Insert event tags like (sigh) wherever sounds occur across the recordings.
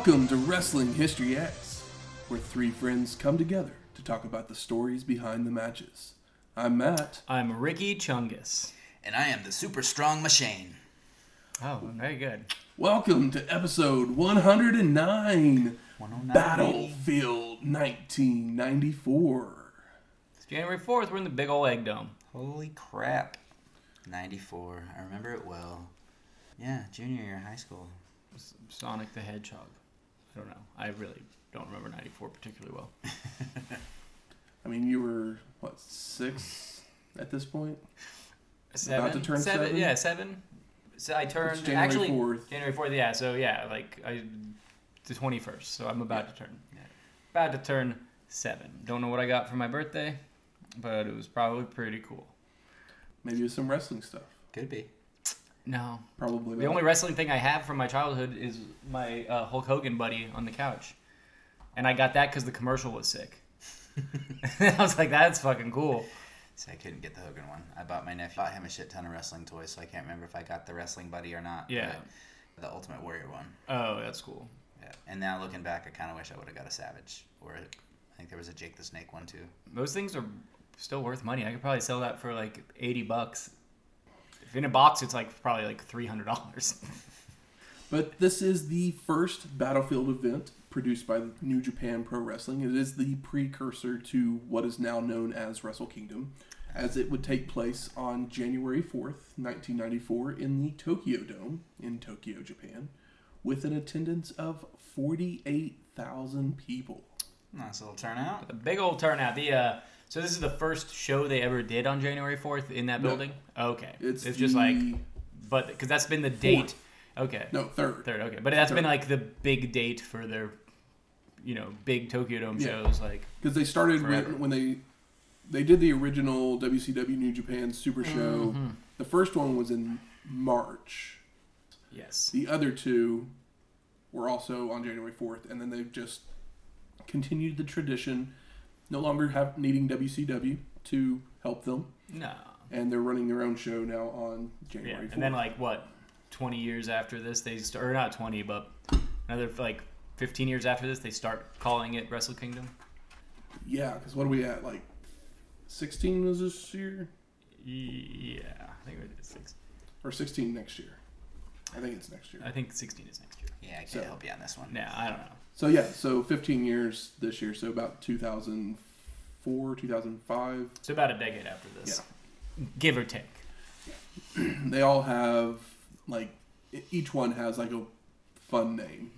Welcome to Wrestling History X, where three friends come together to talk about the stories behind the matches. I'm Matt. I'm Ricky Chungus. And I am the super strong machine. Oh, very good. Welcome to episode 109 109. Battlefield 1994. It's January 4th. We're in the big old egg dome. Holy crap. 94. I remember it well. Yeah, junior year of high school. S- Sonic the Hedgehog. I don't know. I really don't remember 94 particularly well. (laughs) I mean, you were, what, six at this point? Seven? to turn seven? seven? Yeah, seven. So I turned January actually 4th. January 4th. Yeah, so yeah, like I the 21st. So I'm about Yeah. to turn. Yeah. About to turn seven. Don't know what I got for my birthday, but it was probably pretty cool. Maybe with some wrestling stuff. Could be. No, Probably. The only wrestling thing I have from my childhood is my uh, Hulk Hogan buddy on the couch, and I got that because the commercial was sick. (laughs) I was like, "That's fucking cool." So I couldn't get the Hogan one. I bought my nephew, bought him a shit ton of wrestling toys, so I can't remember if I got the wrestling buddy or not. Yeah. but The Ultimate Warrior one. Oh, that's cool. Yeah. And now looking back, I kind of wish I would have got a Savage. Or I think there was a Jake the Snake one too. Those things are still worth money. I could probably sell that for like eighty bucks. In a box, it's like probably like three hundred dollars. But this is the first Battlefield event produced by New Japan Pro Wrestling. It is the precursor to what is now known as Wrestle Kingdom, as it would take place on January 4th, 1994, in the Tokyo Dome in Tokyo, Japan, with an attendance of 48,000 people. Nice little turnout. a big old turnout. The uh, so this is the first show they ever did on January fourth in that No. building. Okay, It's, just like, but because that's been the date. Okay. no third. Third, okay, but that's been like the big date for their, you know, big Tokyo Dome Yeah. shows. Like, because they started when, when they they did the original WCW New Japan Super Show. Mm-hmm. The first one was in March. yes, The other two were also on January 4th, and then they've just continued the tradition, no longer have needing WCW to help them, no, and they're running their own show now on yeah, January 4th. and then like what, twenty years after this, they start or not twenty, but another like fifteen years after this, they start calling it Wrestle Kingdom. yeah, because what are we at? Like 16 was this year, Yeah, I think it is six. or 16 next year? I think it's next year. I think sixteen is next year. Yeah, I can't So- help you on this one. Yeah, I don't know. So yeah, so 15 years this year, so about 2004, 2005. It's about a decade after this, give or take. (clears throat) They all have like each one has like a fun name.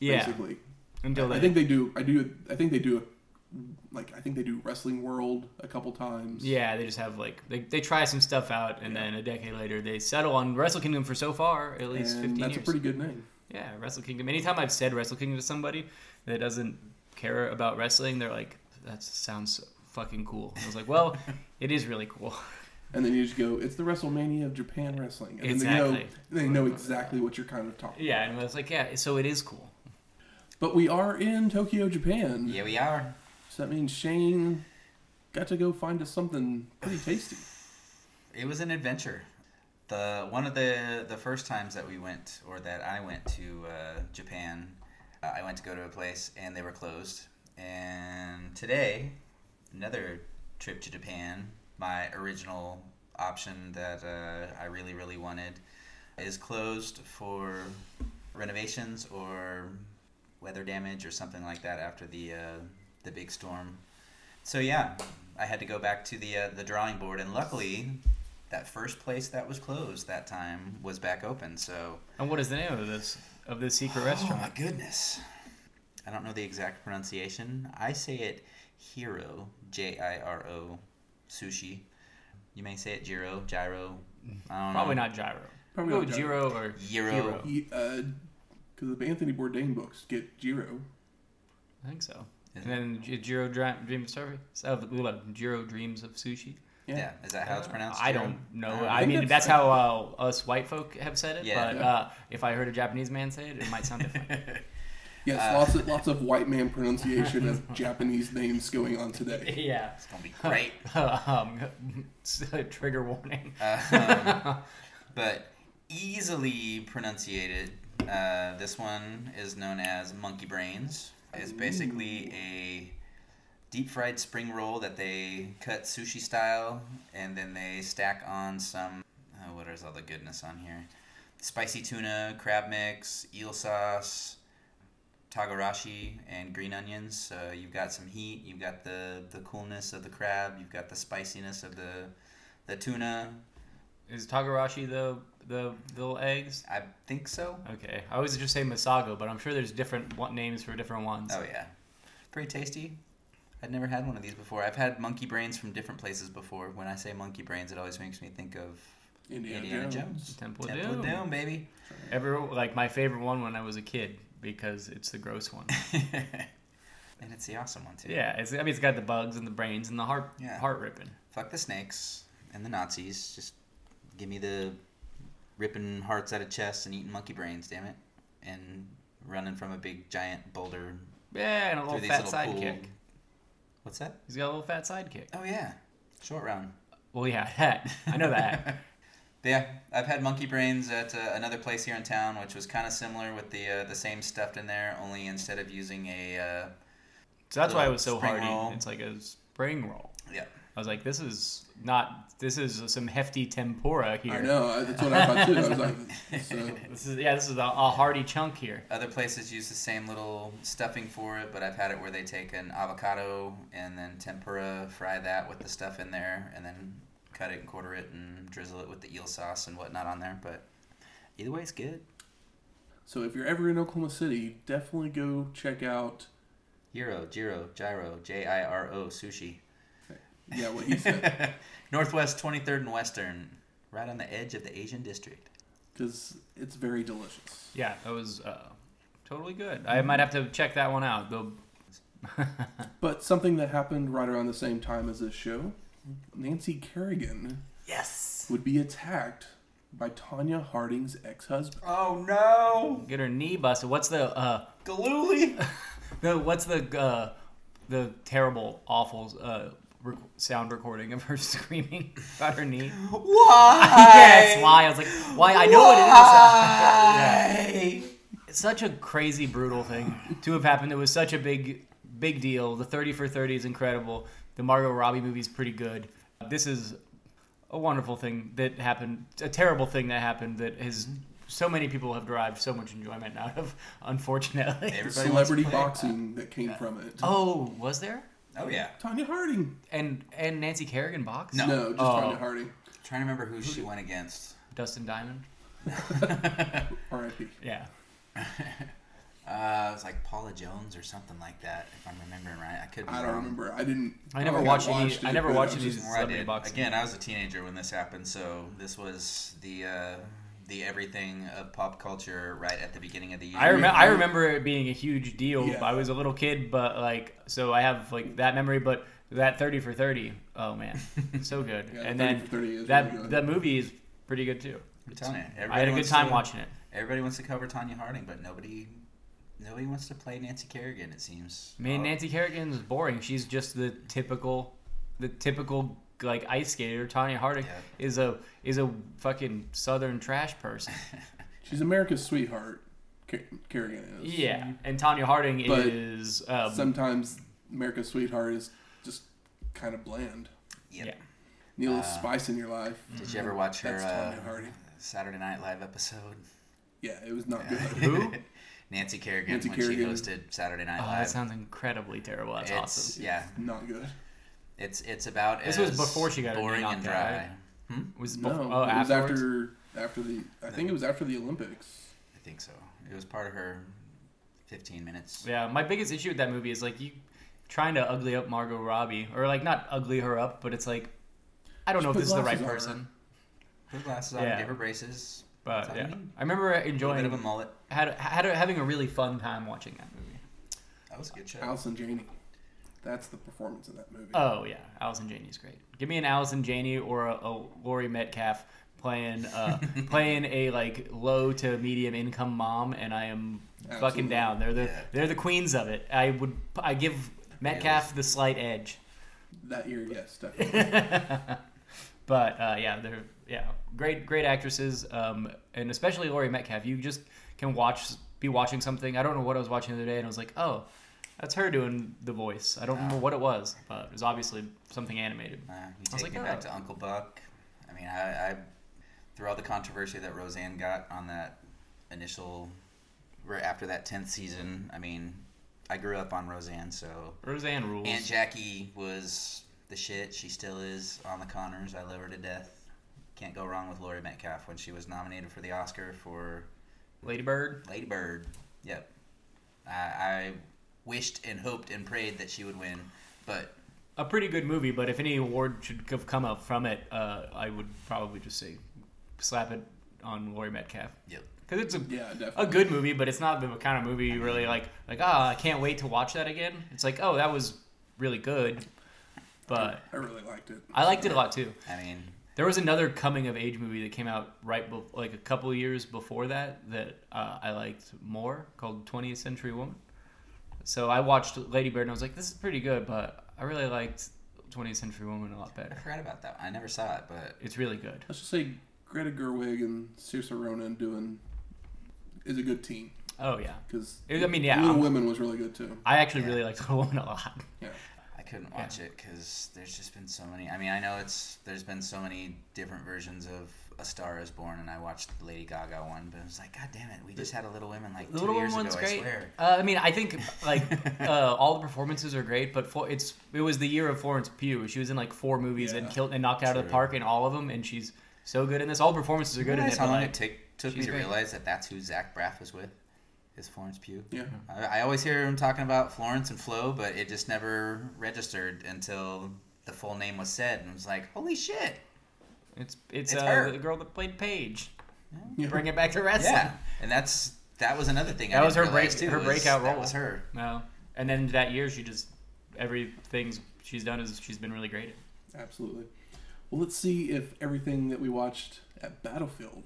Yeah, basically. until they I think they do. I do. I think they do. A, like I think they do Wrestling World a couple times. Yeah, they just have like they, they try some stuff out, and then a decade later they settle on Wrestle Kingdom for so far at least and fifteen that's years. a pretty good name. Yeah, Wrestle Kingdom. Anytime I've said Wrestle Kingdom to somebody that doesn't care about wrestling, they're like, "That sounds fucking cool." I was like, "Well, (laughs) it is really cool." And then you just go, it's the WrestleMania of Japan wrestling, and then they Exactly. know they know exactly what you're kind of talking. yeah, and I was like, "Yeah, so it is cool." But we are in Tokyo, Japan. Yeah, we are. So that means Shane got to go find us something pretty tasty. It was an adventure. The one of the the first times that we went, or that I went to uh, Japan, uh, I went to go to a place and they were closed. And today, another trip to Japan, my original option that uh, I really really wanted, is closed for renovations or weather damage or something like that after the uh, the big storm. So yeah, I had to go back to the uh, the drawing board, and luckily, that first place that was closed that time was back open. So And what is the name of this of this secret oh, restaurant? oh my goodness, I don't know the exact pronunciation. I say it Hiro, J I R O, sushi. You may say it Jiro gyro. I don't Probably know. not gyro. Probably Go not with Gyro. Jiro or Gyro. Because uh, the Anthony Bourdain books get Jiro. I think so. Is And then J- Jiro Dra- Dreams of of blah, oh, Jiro Dreams of Sushi. Yeah. Yeah. Is that how it's pronounced? I don't know. Uh, I, mean, that's- that's how uh, us white folk have said it. Yeah. But Yeah. uh, if I heard a Japanese man say it, it might sound different. (laughs) Yes, Uh, lots of lots of (laughs) white man pronunciation of Japanese names going on today. (laughs) yeah. It's gonna be great. um, trigger warning. um, but easily pronunciated. Uh, this one is known as monkey brains. It's basically a deep fried spring roll that they cut sushi style, and then they stack on some. Oh, what is all the goodness on here? Spicy tuna, crab mix, eel sauce, togarashi, and green onions. So you've got some heat. You've got the the coolness of the crab. You've got the spiciness of the the tuna. Is Togarashi the the little eggs? I think so. Okay, I always just say Masago, but I'm sure there's different names for different ones. Oh yeah, pretty tasty. I'd never had one of these before. I've had monkey brains from different places before. When I say monkey brains, it always makes me think of Indiana, Indiana Jones. Jones. Temple, Temple of of Doom. Doom, baby. Ever like my favorite one when I was a kid because it's the gross one. (laughs) and it's the awesome one too. yeah, it's, I mean it's got the bugs and the brains and the heart Yeah. heart ripping. Fuck the snakes and the Nazis. Just give me the ripping hearts out of chests and eating monkey brains, damn it. And running from a big giant boulder Yeah, and a through little these fat little pool. sidekick. What's that? He's got a little fat sidekick. Oh yeah, short round. Well, yeah, (laughs) that I know that. (laughs) Yeah, I've had monkey brains at uh, another place here in town, which was kind of similar with the uh, the same stuffed in there. Only instead of using a uh, So that's why it was so hardy. roll. It's like a spring roll. yeah, I was like, this is not. This is some hefty tempura here. I know. That's what I thought too. I was like, (laughs) so, This is yeah. This is a, a hearty chunk here. other places use the same little stuffing for it, but I've had it where they take an avocado and then tempura, fry that with the stuff in there, and then cut it and quarter it and drizzle it with the eel sauce and whatnot on there. But either way, it's good. so if you're ever in Oklahoma City, definitely go check out. Gyro, Gyro, Gyro, J I R O sushi. Yeah, what he (laughs) said. Northwest 23rd and Western, right on the edge of the Asian district. because it's very delicious. Yeah, that was uh, totally good. I might have to check that one out. The (laughs) But something that happened right around the same time as this show, Nancy Kerrigan Yes. would be attacked by Tonya Harding's ex-husband. Oh no, get her knee busted. What's the uh, Gillooly. (laughs) the what's the uh, the terrible awful uh, rec- sound recording of her (laughs) screaming about her knee? Why? (laughs) yeah, it's why. I was like, why? I know what it is. Why? Such a crazy, brutal thing to have happened. It was such a big, big deal. The 30 for 30 is incredible. The Margot Robbie movie is pretty good. This is a wonderful thing that happened. A terrible thing that happened that has mm-hmm. so many people have derived so much enjoyment out of. Unfortunately. Everybody Celebrity boxing that came from it. Oh, was there? Oh yeah. Tonya Harding. And and Nancy Kerrigan box. No. No, just Oh. Tonya Harding. trying to remember who she went against. Dustin Diamond. (laughs) R.I.P. Yeah. (laughs) Uh, it was like Paula Jones or something like that, if I'm remembering right. I could be I don't wrong. remember. I didn't. I never think watched any- watched I never watched was these- just- I did. boxing. Again, I was a teenager when this happened, so this was the uh, the everything of pop culture right at the beginning of the year. I remember. I remember it being a huge deal. Yeah. I was a little kid, but like, so I have like that memory. But that thirty for thirty, oh man, (laughs) so good. Yeah, and 30 then for 30 is that really good. that movie is pretty good too. I'm telling you, I had a good time to- watching it. Everybody wants to cover Tonya Harding, but nobody nobody wants to play Nancy Kerrigan. It seems. I mean, Oh, Nancy Kerrigan is boring. She's just the typical, the typical like ice skater. Tonya Harding Yeah. is a is a fucking southern trash person. (laughs) She's America's sweetheart. Ker- Kerrigan is. yeah, and Tonya Harding But is um, Sometimes America's sweetheart is just kind of bland. Yep. yeah. Need a little Uh, spice in your life. Did you ever watch her uh, Saturday Night Live episode? Yeah, it was not good. Who? (laughs) Nancy Kerrigan Nancy when Kerrigan. she hosted Saturday Night Oh, Live. that sounds incredibly terrible. That's it's, awesome. Yeah, not good. It's it's about This as was before she got boring and knocked dry. right? Hmm? Was No, before, oh it was after after the. I think it was after the Olympics. I think so. It was part of her 15 minutes. Yeah, my biggest issue with that movie is like you trying to ugly up Margot Robbie, or like not ugly her up, but it's like I don't Just know if this is the right glasses her. person. Put her glasses on, Yeah. give her braces. But yeah, you need. I remember A enjoying bit of a mullet. had, had having a really fun time watching that movie. That was a good show. Allison Janney. That's the performance in that movie. Oh yeah, Allison Janney's great. Give me an Allison Janney or a, a Laurie Metcalf playing uh, (laughs) playing a like low to medium income mom, and I am fucking down. They're the they're the queens of it. I would I give Metcalf the slight edge, That year, yes, definitely. (laughs) but uh, yeah, they're yeah great great actresses, um, and especially Laurie Metcalf. You just can watch be watching something. I don't know what I was watching the other day, and I was like, oh. That's her doing the voice. I don't remember what it was, but it was obviously something animated. Uh, you I was take like, back oh. to Uncle Buck. I mean, I, I through all the controversy that Roseanne got on that initial, right after that tenth season. I mean, I grew up on Roseanne, so Roseanne rules. Aunt Jackie was the shit. She still is on the Conners. I love her to death. Can't go wrong with Laurie Metcalf when she was nominated for the Oscar for Lady Bird. Lady Bird. Yep. I, I wished and hoped and prayed that she would win, but A pretty good movie, but if any award should have come up from it, uh, I would probably just say slap it on Laurie Metcalf. yep. Because it's a, yeah, definitely. a good movie, but it's not the kind of movie you really like, like, ah, I can't wait to watch that again. It's like, oh, that was really good. But I really liked it. I liked it a lot too. I mean, There was another coming of age movie that came out right, be- like a couple years before that, that uh, I liked more, called 20th Century Woman. So I watched Lady Bird and I was like, this is pretty good, but I really liked 20th Century Woman a lot better. I forgot about that. I never saw it, but It's really good. Let's just say Greta Gerwig and Saoirse Ronan doing is a good team Oh yeah, because I mean, yeah, Little I'm- Women was really good too. I actually Yeah. really liked Little Woman a lot. Yeah, I couldn't Yeah. watch it because there's just been so many. I mean, I know it's there's been so many different versions of A Star Is Born, and I watched the Lady Gaga one, but I was like, God damn it, we just had a Little Women like The two Little years Woman ago. one's I great. swear. Uh, I mean, I think like (laughs) uh, all the performances are great, but for, it's it was the year of Florence Pugh. She was in like four movies and killed and knocked it out of the park in all of them, and she's so good in this. All the performances are good in Realize it. how long like, it took took me to great. realize that that's who Zach Braff was with, is Florence Pugh. yeah. I, I always hear him talking about Florence and Flo, but it just never registered until the full name was said, and it was like, holy shit! It's it's, It's uh, her. the girl that played Paige. Yeah. Bring it back to wrestling. Yeah, and that's that was another thing. I That was her break- too, her was breakout That role. was her. No, and then that year she just everything she's done is she's been really great. at. Absolutely. Well, let's see if everything that we watched at Battlefield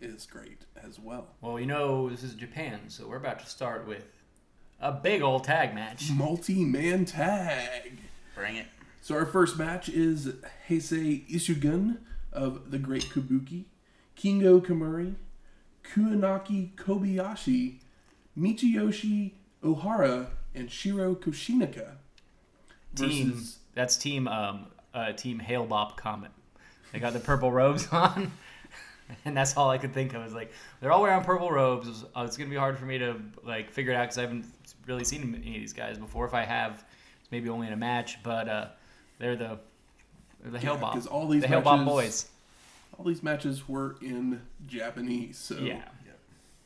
is great as well. Well, you know this is Japan, so we're about to start with a big old tag match. Multi-man tag. Bring it. So our first match is Heisei Ishingun of the Great Kabuki, Kengo Kimura, Kuniaki Kobayashi, Michiyoshi Ohara, and Shiro Koshinaka Team that's team um uh, team Hale-Bopp Comet. They got the purple robes (laughs) on. And that's all I could think of. Is like they're all wearing purple robes. It's, uh, it's gonna be hard for me to like figure it out because I haven't really seen any of these guys before. If I have, it's maybe only in a match. But uh, they're the they're the Hail Yeah, Bop. 'cause all these the Hale-Bopp matches- boys. all these matches were in Japanese. So Yeah.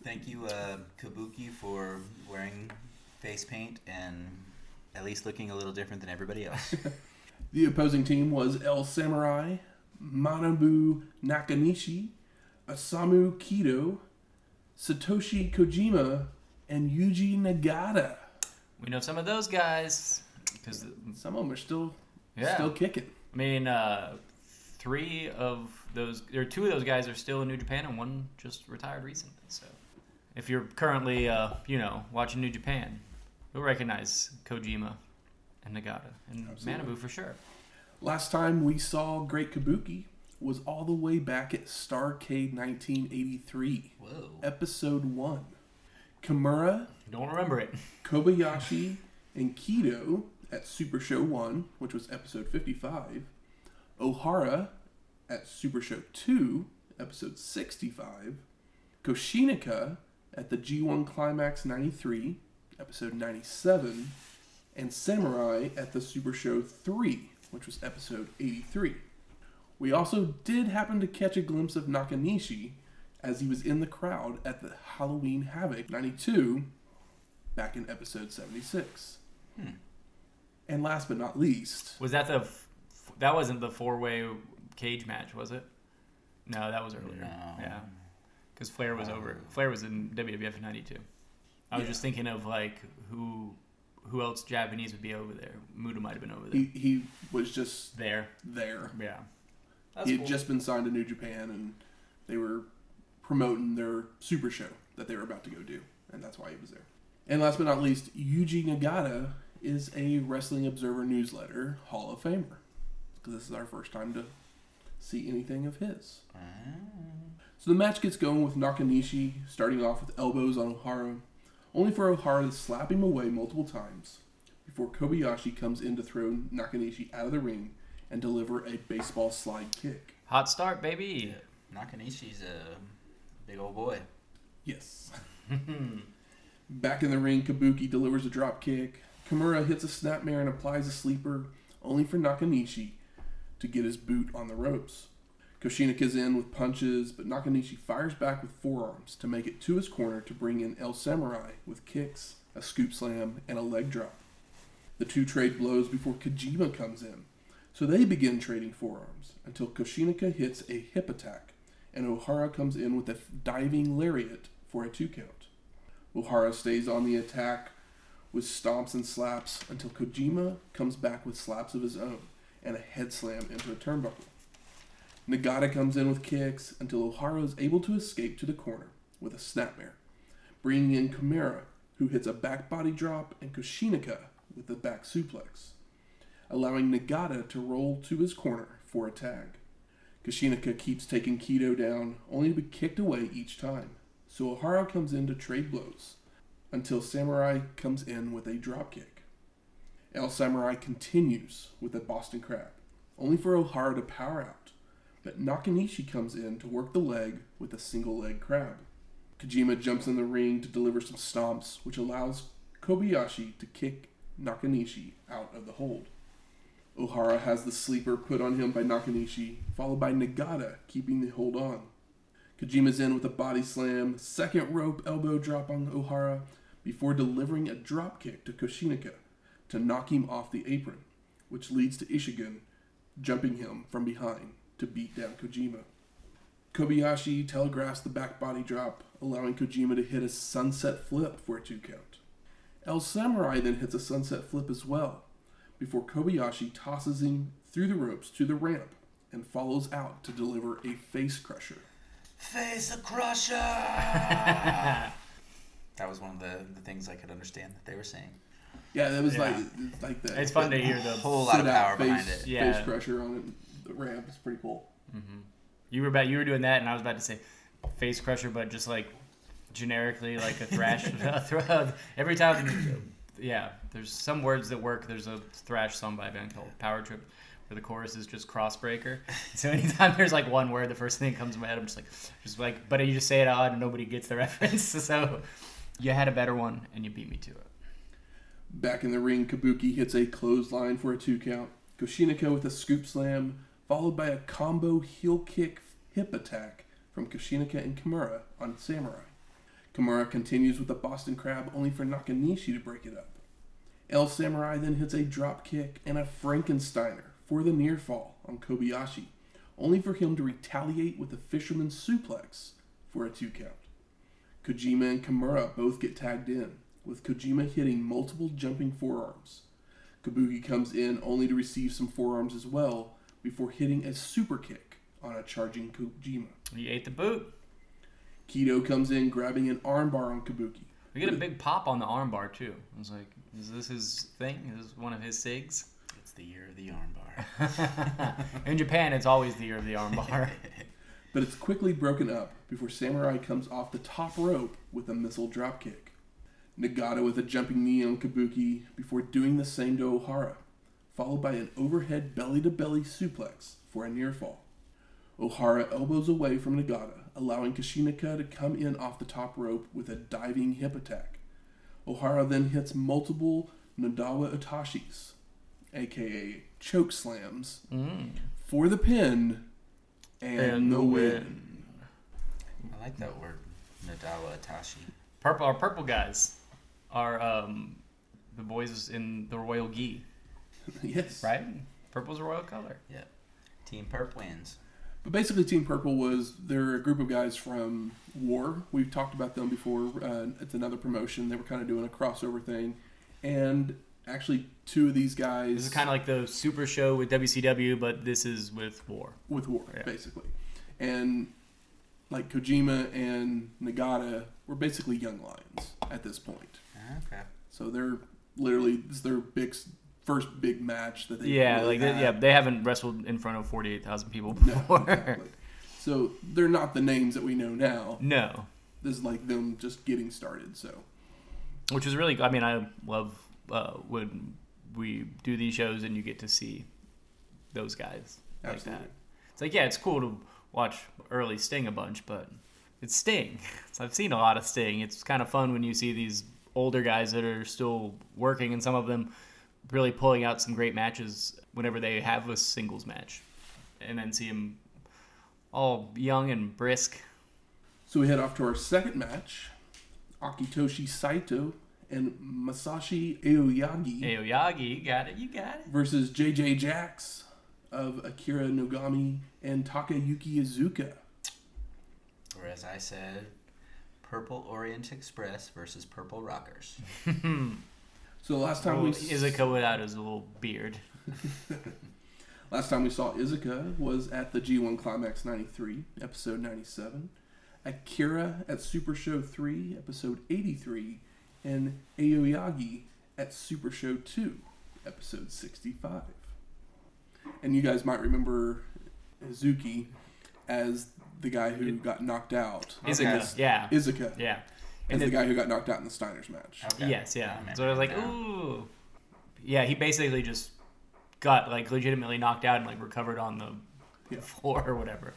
Thank you, uh, Kabuki, for wearing face paint and at least looking a little different than everybody else. (laughs) The opposing team was El Samurai, Manabu Nakanishi, Osamu Kido, Satoshi Kojima, and Yuji Nagata. We know some of those guys because Some of them are still yeah. still kicking. I mean, uh, three of those, or two of those guys are still in New Japan, and one just retired recently. So, if you're currently, uh, you know, watching New Japan, you'll recognize Kojima and Nagata and Absolutely. Manabu for sure. Last time we saw Great Kabuki was all the way back at Starcade 1983, Whoa. episode 1. Kimura, Don't remember it. (laughs) Kobayashi, and Kido at Super Show 1, which was episode 55. Ohara at Super Show 2, episode 65. Koshinaka at the G1 Climax 93, episode 97. And Samurai at the Super Show 3, which was episode 83. We also did happen to catch a glimpse of Nakanishi as he was in the crowd at the Halloween Havoc 92 back in episode 76. Hmm. And last but not least, Was that the? f- That wasn't the four-way cage match, was it? No, that was earlier. No. Yeah. because Flair was over. Um. Flair was in WWF in '92. I was Yeah. just thinking of like who who else Japanese would be over there. Muta might have been over there. He, he was just there, there. yeah. he had just been signed to New Japan, and they were promoting their super show that they were about to go do, and that's why he was there. And last but not least, Yuji Nagata is a Wrestling Observer newsletter Hall of Famer. Because this is our first time to see anything of his. Ah. So the match gets going with Nakanishi starting off with elbows on O'Hara, only for O'Hara to slap him away multiple times before Kobayashi comes in to throw Nakanishi out of the ring and deliver a baseball slide kick. Hot start, baby. Nakanishi's a big old boy. Yes. (laughs) Back in the ring, Kabuki delivers a drop kick. Kimura hits a snapmare and applies a sleeper, only for Nakanishi to get his boot on the ropes. Koshinaka's in with punches, but Nakanishi fires back with forearms to make it to his corner to bring in El Samurai with kicks, a scoop slam, and a leg drop. The two trade blows before Kojima comes in, so they begin trading forearms until Koshinaka hits a hip attack, and O'Hara comes in with a diving lariat for a two count. O'Hara stays on the attack with stomps and slaps until Kojima comes back with slaps of his own and a head slam into a turnbuckle. Nagata comes in with kicks until O'Hara is able to escape to the corner with a snapmare, bringing in Kimura, who hits a back body drop, and Koshinaka with a back suplex, allowing Nagata to roll to his corner for a tag. Koshinaka keeps taking Kido down, only to be kicked away each time. So O'Hara comes in to trade blows until Samurai comes in with a dropkick. El Samurai continues with a Boston Crab, only for O'Hara to power out. But Nakanishi comes in to work the leg with a single leg crab. Kojima jumps in the ring to deliver some stomps, which allows Kobayashi to kick Nakanishi out of the hold. O'Hara has the sleeper put on him by Nakanishi, followed by Nagata keeping the hold on. Kojima's in with a body slam, second rope elbow drop on O'Hara before delivering a drop kick to Koshinaka to knock him off the apron, which leads to Ishingun jumping him from behind to beat down Kojima. Kobayashi telegraphs the back body drop, allowing Kojima to hit a sunset flip for a two count. El Samurai then hits a sunset flip as well, before Kobayashi tosses him through the ropes to the ramp and follows out to deliver a face crusher. Face crusher! (laughs) that was one of the, the things I could understand that they were saying. Yeah, that was Yeah. like it's like that. It's fun to hear the (laughs) Whole lot of power face, behind it. Yeah. face crusher on it, the ramp. It's pretty cool. Mm-hmm. You were about you were doing that, and I was about to say face crusher, but just like generically like a thrash. (laughs) a thra- Every time, yeah, there's some words that work. There's a thrash song by a band called Power Trip, where the chorus is just crossbreaker. (laughs) So anytime there's like one word, the first thing that comes to my head, I'm just like, just like, but you just say it out and nobody gets the reference. So you had a better one, and you beat me to it. Back in the ring, Kabuki hits a clothesline for a two count. Koshinaka with a scoop slam, followed by a combo heel kick hip attack from Koshinaka and Kimura on Samurai. Kimura continues with a Boston Crab, only for Nakanishi to break it up. El Samurai then hits a drop kick and a Frankensteiner for the near fall on Kobayashi, only for him to retaliate with a fisherman's suplex for a two count. Kojima and Kimura both get tagged in, with Kojima hitting multiple jumping forearms. Kabuki comes in only to receive some forearms as well before hitting a super kick on a charging Kojima. You ate the boot. Kido comes in grabbing an armbar on Kabuki. We get a big pop on the armbar too. I was like, is this his thing? Is this one of his sigs? It's the year of the armbar. (laughs) In Japan, it's always the year of the armbar. (laughs) but it's quickly broken up before Samurai comes off the top rope with a missile dropkick. Nagata with a jumping knee on Kabuki before doing the same to O'Hara, followed by an overhead belly to belly suplex for a near fall. O'Hara elbows away from Nagata, allowing Koshinaka to come in off the top rope with a diving hip attack. O'Hara then hits multiple Nodowa Otoshis, aka choke slams, Mm. for the pin and, And the the win. I like that word, Nodowa Otoshi. Purple, our purple guys are um, the boys in the royal gi, (laughs) yes. right? Purple's a royal color. Yep. Team Purple wins. But basically, Team Purple was they're a group of guys from War. We've talked about them before. Uh, it's another promotion. They were kind of doing a crossover thing, and actually, two of these guys This is kind of like the Super Show with WCW, but this is with War. with War, Yeah. basically. And like Kojima and Nagata were basically young lions at this point. Okay. So they're literally this is their big first big match that they Yeah, really like they, yeah, they haven't wrestled in front of forty eight thousand people No, before. (laughs) exactly. So they're not the names that we know now. no, This is like them just getting started. So which is really. I mean, I love uh, when we do these shows and you get to see those guys like that. It's like yeah, it's cool to watch early Sting a bunch, but it's Sting. So (laughs) I've seen a lot of Sting. It's kind of fun when you see these older guys that are still working, and some of them really pulling out some great matches whenever they have a singles match, and then see them all young and brisk. so we head off to our second match. Akitoshi Saito and Masashi Aoyagi Aoyagi, you got it, you got it. versus JJ Jacks of Akira Nogami and Takayuki Iizuka. Or as I said, Purple Orient Express versus Purple Rockers. (laughs) So last time Oh, we Iizuka without his little beard. (laughs) last time we saw Iizuka was at the G1 Climax 93, episode 97, Akira at Super Show 3, episode 83, and Aoyagi at Super Show 2, episode 65. And you guys might remember Izuki as the guy who got knocked out. Iizuka, yeah, Iizuka. yeah. As And the guy who got knocked out in the Steiners match. Okay. Yes, yeah. remember So I was like, now. ooh. Yeah, he basically just got like legitimately knocked out and like recovered on the Yeah. floor or whatever.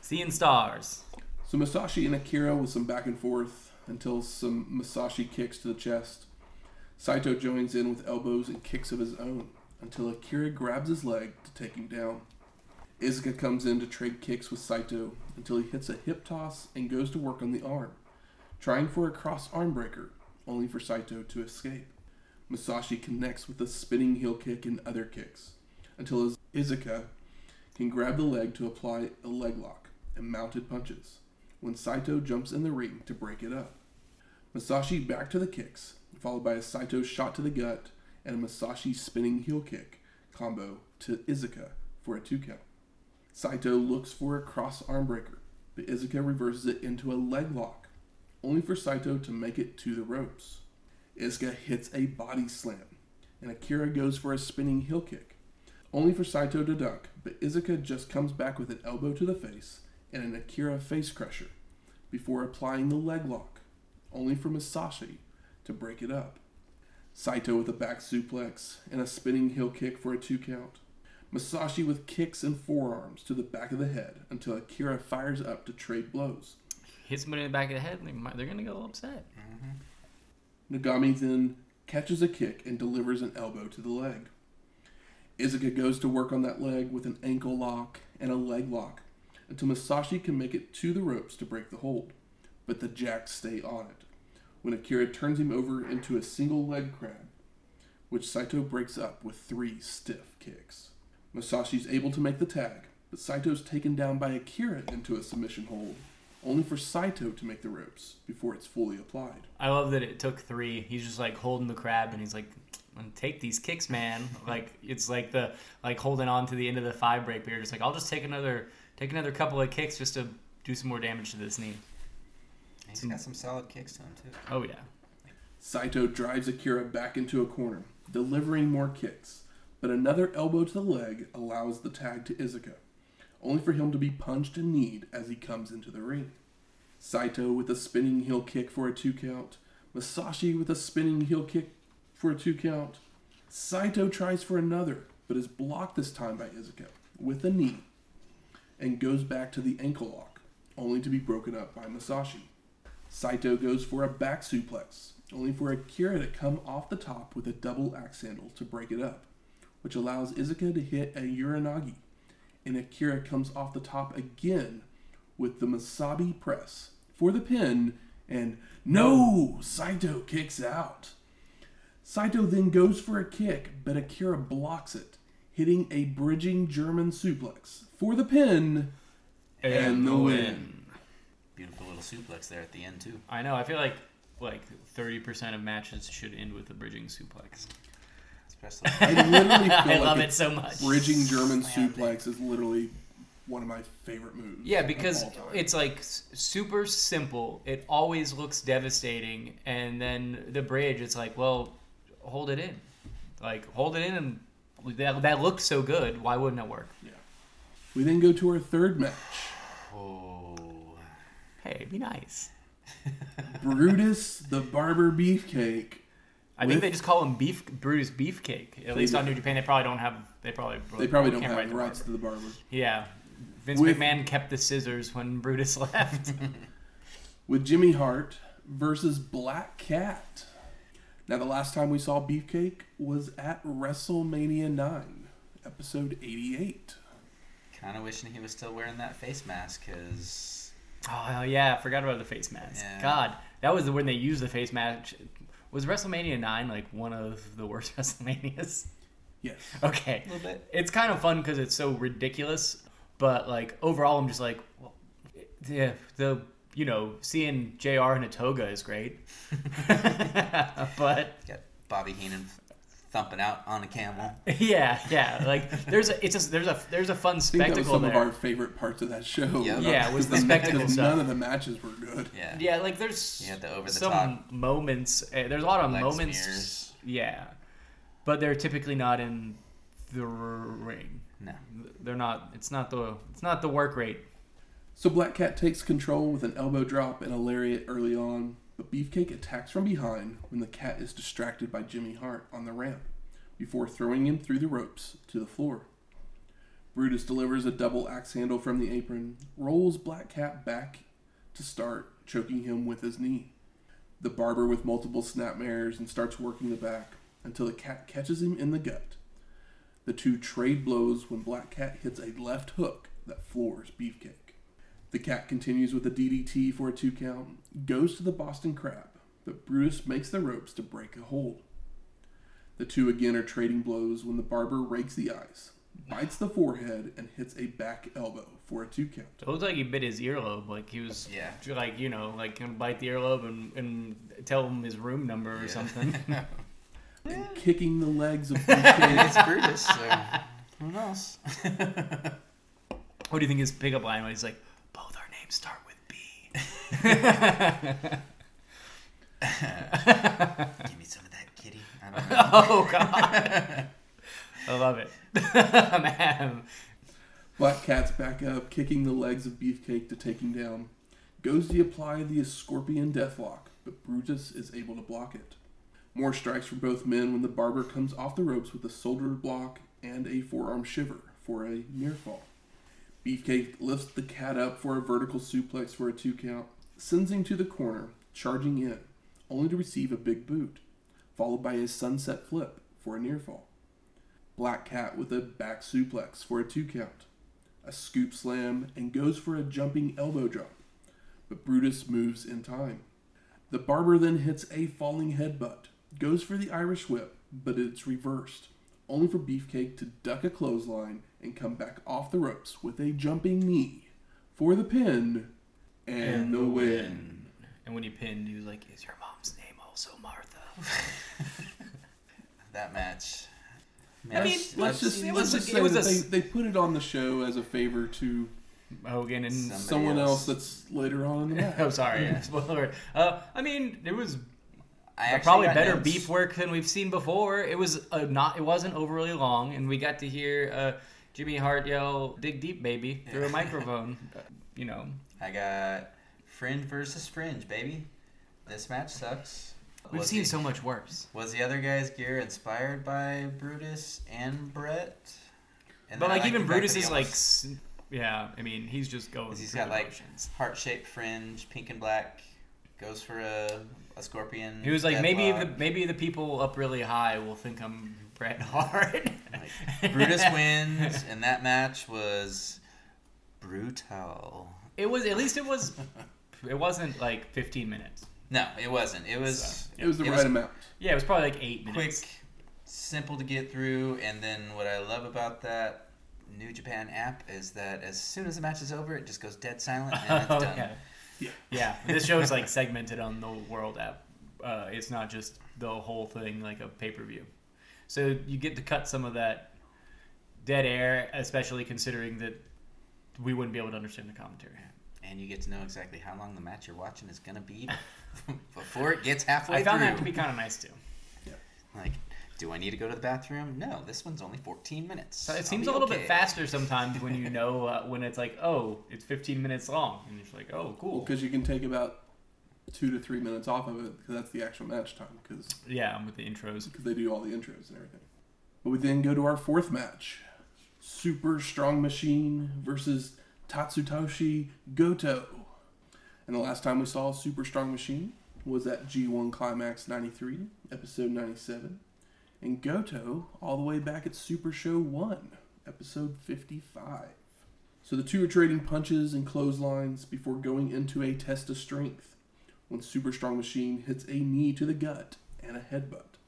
Seeing stars. So Masashi and Akira with some back and forth until some Masashi kicks to the chest. Saito joins in with elbows and kicks of his own until Akira grabs his leg to take him down. Iizuka comes in to trade kicks with Saito until he hits a hip toss and goes to work on the arm, trying for a cross arm breaker, only for Saito to escape. Masashi connects with a spinning heel kick and other kicks until Iizuka can grab the leg to apply a leg lock and mounted punches when Saito jumps in the ring to break it up. Masashi back to the kicks, followed by a Saito shot to the gut and a Masashi spinning heel kick combo to Iizuka for a two count. Saito looks for a cross arm breaker, but Iizuka reverses it into a leg lock, only for Saito to make it to the ropes. Iizuka hits a body slam, and Akira goes for a spinning heel kick, only for Saito to duck, but Iizuka just comes back with an elbow to the face and an Akira face crusher before applying the leg lock, only for Masashi to break it up. Saito with a back suplex and a spinning heel kick for a two count. Masashi with kicks and forearms to the back of the head until Akira fires up to trade blows. Hit somebody in the back of the head, and they might, they're gonna get a little upset. Mm-hmm. Nogami then catches a kick and delivers an elbow to the leg. Iizuka goes to work on that leg with an ankle lock and a leg lock until Masashi can make it to the ropes to break the hold, but the jacks stay on it. When Akira turns him over into a single leg crab, which Saito breaks up with three stiff kicks. Masashi's able to make the tag, but Saito's taken down by Akira into a submission hold, only for Saito to make the ropes before it's fully applied. I love that it took three. He's just like holding the crab, and he's like, "I'm "Take these kicks, man!" Like it's like the like holding on to the end of the five break. You're just like, "I'll just take another take another couple of kicks just to do some more damage to this knee." He's got some solid kicks to him too. Oh yeah. Saito drives Akira back into a corner, delivering more kicks, but another elbow to the leg allows the tag to Iizuka, only for him to be punched and kneed as he comes into the ring. Saito with a spinning heel kick for a two count, Masashi with a spinning heel kick for a two count. Saito tries for another, but is blocked this time by Iizuka with a knee and goes back to the ankle lock, only to be broken up by Masashi. Saito goes for a back suplex, only for Akira to come off the top with a double axe handle to break it up, which allows Iizuka to hit a Uranage, and Akira comes off the top again with the Masabi press for the pin, and no! Saito kicks out. Saito then goes for a kick, but Akira blocks it, hitting a bridging German suplex for the pin, And the win. Beautiful little suplex there at the end too. I know. I feel like like thirty percent of matches should end with a bridging suplex. Especially (laughs) I literally feel (laughs) I like love it so much. Bridging German oh, Slam suplex is literally one of my favorite moves. Yeah, because it's like super simple. It always looks devastating, and then the bridge, it's like, well, hold it in, like hold it in, and that that looks so good. Why wouldn't it work? Yeah. We then go to our third match. oh, Hey, be nice. (laughs) Brutus the Barber Beefcake. I think they just call him beef Brutus Beefcake. At least on New Japan, they probably don't have. They probably They probably don't can't have write the rights to the barber. Yeah, Vince With- McMahon kept the scissors when Brutus (laughs) left. (laughs) with Jimmy Hart versus Black Cat. Now, the last time we saw Beefcake was at WrestleMania 9, episode 88. kind of wishing he was still wearing that face mask because Oh yeah, I forgot about the face mask. Yeah. God, that was the when they used the face mask. Was WrestleMania nine like one of the worst (laughs) WrestleManias? Yes. Okay, a little bit. it's kind of fun because it's so ridiculous, but like overall, I'm just like, well, yeah, the you know seeing Jr. in a toga is great, (laughs) (laughs) but Got Bobby Heenan thumping out on a camel. (laughs) yeah, yeah, like there's a it's a there's a there's a fun I think that was some there. of our favorite parts of that show. Yeah. Yeah, it was the Because spectacle because stuff. None of the matches were good. Yeah. Yeah, like there's yeah, the over the some top moments. Uh, there's a lot of leg moments. smears. Yeah, but they're typically not in the ring. No. They're not. It's not the. It's not the work rate. So Black Cat takes control with an elbow drop and a lariat early on, but Beefcake attacks from behind when the cat is distracted by Jimmy Hart on the ramp before throwing him through the ropes to the floor. Brutus delivers a double axe handle from the apron, rolls Black Cat back to start, choking him with his knee. The barber with multiple snapmares and starts working the back until the cat catches him in the gut. The two trade blows when Black Cat hits a left hook that floors Beefcake. The cat continues with a DDT for a two count, goes to the Boston Crab, but Brutus makes the ropes to break a hold. The two again are trading blows when the barber rakes the eyes, bites the forehead, and hits a back elbow for a two count. It looks like he bit his earlobe. Like he was. Yeah. Like you know, like gonna bite the earlobe and, and tell him his room number or Yeah. something. (laughs) And kicking the legs of (laughs) And it's Brutus, so who knows? (laughs) what do you think his pickup line was? He's like, both our names start with B. (laughs) Give me some of that kitty. I don't know. (laughs) oh God. I love it. (laughs) Man. Black Cat's back up, kicking the legs of Beefcake to take him down. Goes to apply the Scorpion Deathlock, but Brutus is able to block it. More strikes from both men when the barber comes off the ropes with a shoulder block and a forearm shiver for a near fall. Beefcake lifts the cat up for a vertical suplex for a two count, sends him to the corner, charging in, only to receive a big boot, followed by a sunset flip for a near fall. Black Cat with a back suplex for a two count, a scoop slam, and goes for a jumping elbow drop, but Brutus moves in time. The barber then hits a falling headbutt, goes for the Irish whip, but it's reversed, only for Beefcake to duck a clothesline and come back off the ropes with a jumping knee for the pin and, the win. And when he pinned, he was like, "Is your mom's name also Martha?" (laughs) that match. I mean, Let's, let's just it let's was a- just it say was that a they, they put it on the show as a favor to Hogan and someone else else. that's later on in the (laughs) match. oh, sorry, yeah, (laughs) spoiler. Uh, I mean, it was I probably better notes. beef work than we've seen before. It was not. It wasn't overly long, and we got to hear uh, Jimmy Hart yell "Dig deep, baby" through a (laughs) microphone. Uh, you know, I got Fringe versus Fringe, baby. This match sucks. we've Was seen the- so much worse. Was the other guy's gear inspired by Brutus and Bret? And But like even Brutus is like, s- yeah. I mean, he's just going. He's got like heart-shaped fringe, pink and black. Goes for a, a scorpion. He was like, maybe the maybe the people up really high will think I'm Bret Hart. Like, Brutus wins, and that match was brutal. It was at least it was. (laughs) It wasn't like 15 minutes. No, it wasn't. It was So, It was the It right was- amount. Yeah, it was probably like eight minutes. quick, simple to get through, and then what I love about that New Japan app is that as soon as the match is over, it just goes dead silent and it's (laughs) Oh, done. yeah. Yeah. Yeah, this show is like segmented on the World app. Uh, it's not just the whole thing like a pay per view. So you get to cut some of that dead air, especially considering that we wouldn't be able to understand the commentary. And you get to know exactly how long the match you're watching is gonna be (laughs) before it gets halfway I found through. that to be kind of nice too. Yeah. Like, do I need to go to the bathroom? No, this one's only 14 minutes. So I'll it seems a little okay. bit faster sometimes when you (laughs) know uh, when it's like, oh, it's 15 minutes long, and you're just like, oh, cool. Because you can take about two to three minutes off of it because that's the actual match time because Yeah, I'm with the intros. Because they do all the intros and everything. But we then go to our fourth match Super Strong Machine versus Tatsutoshi Goto. And the last time we saw Super Strong Machine was at G1 Climax 93, episode 97. And Goto all the way back at Super Show 1, episode 55. So the two are trading punches and clotheslines before going into a test of strength when Super Strong Machine hits a knee to the gut and a headbutt.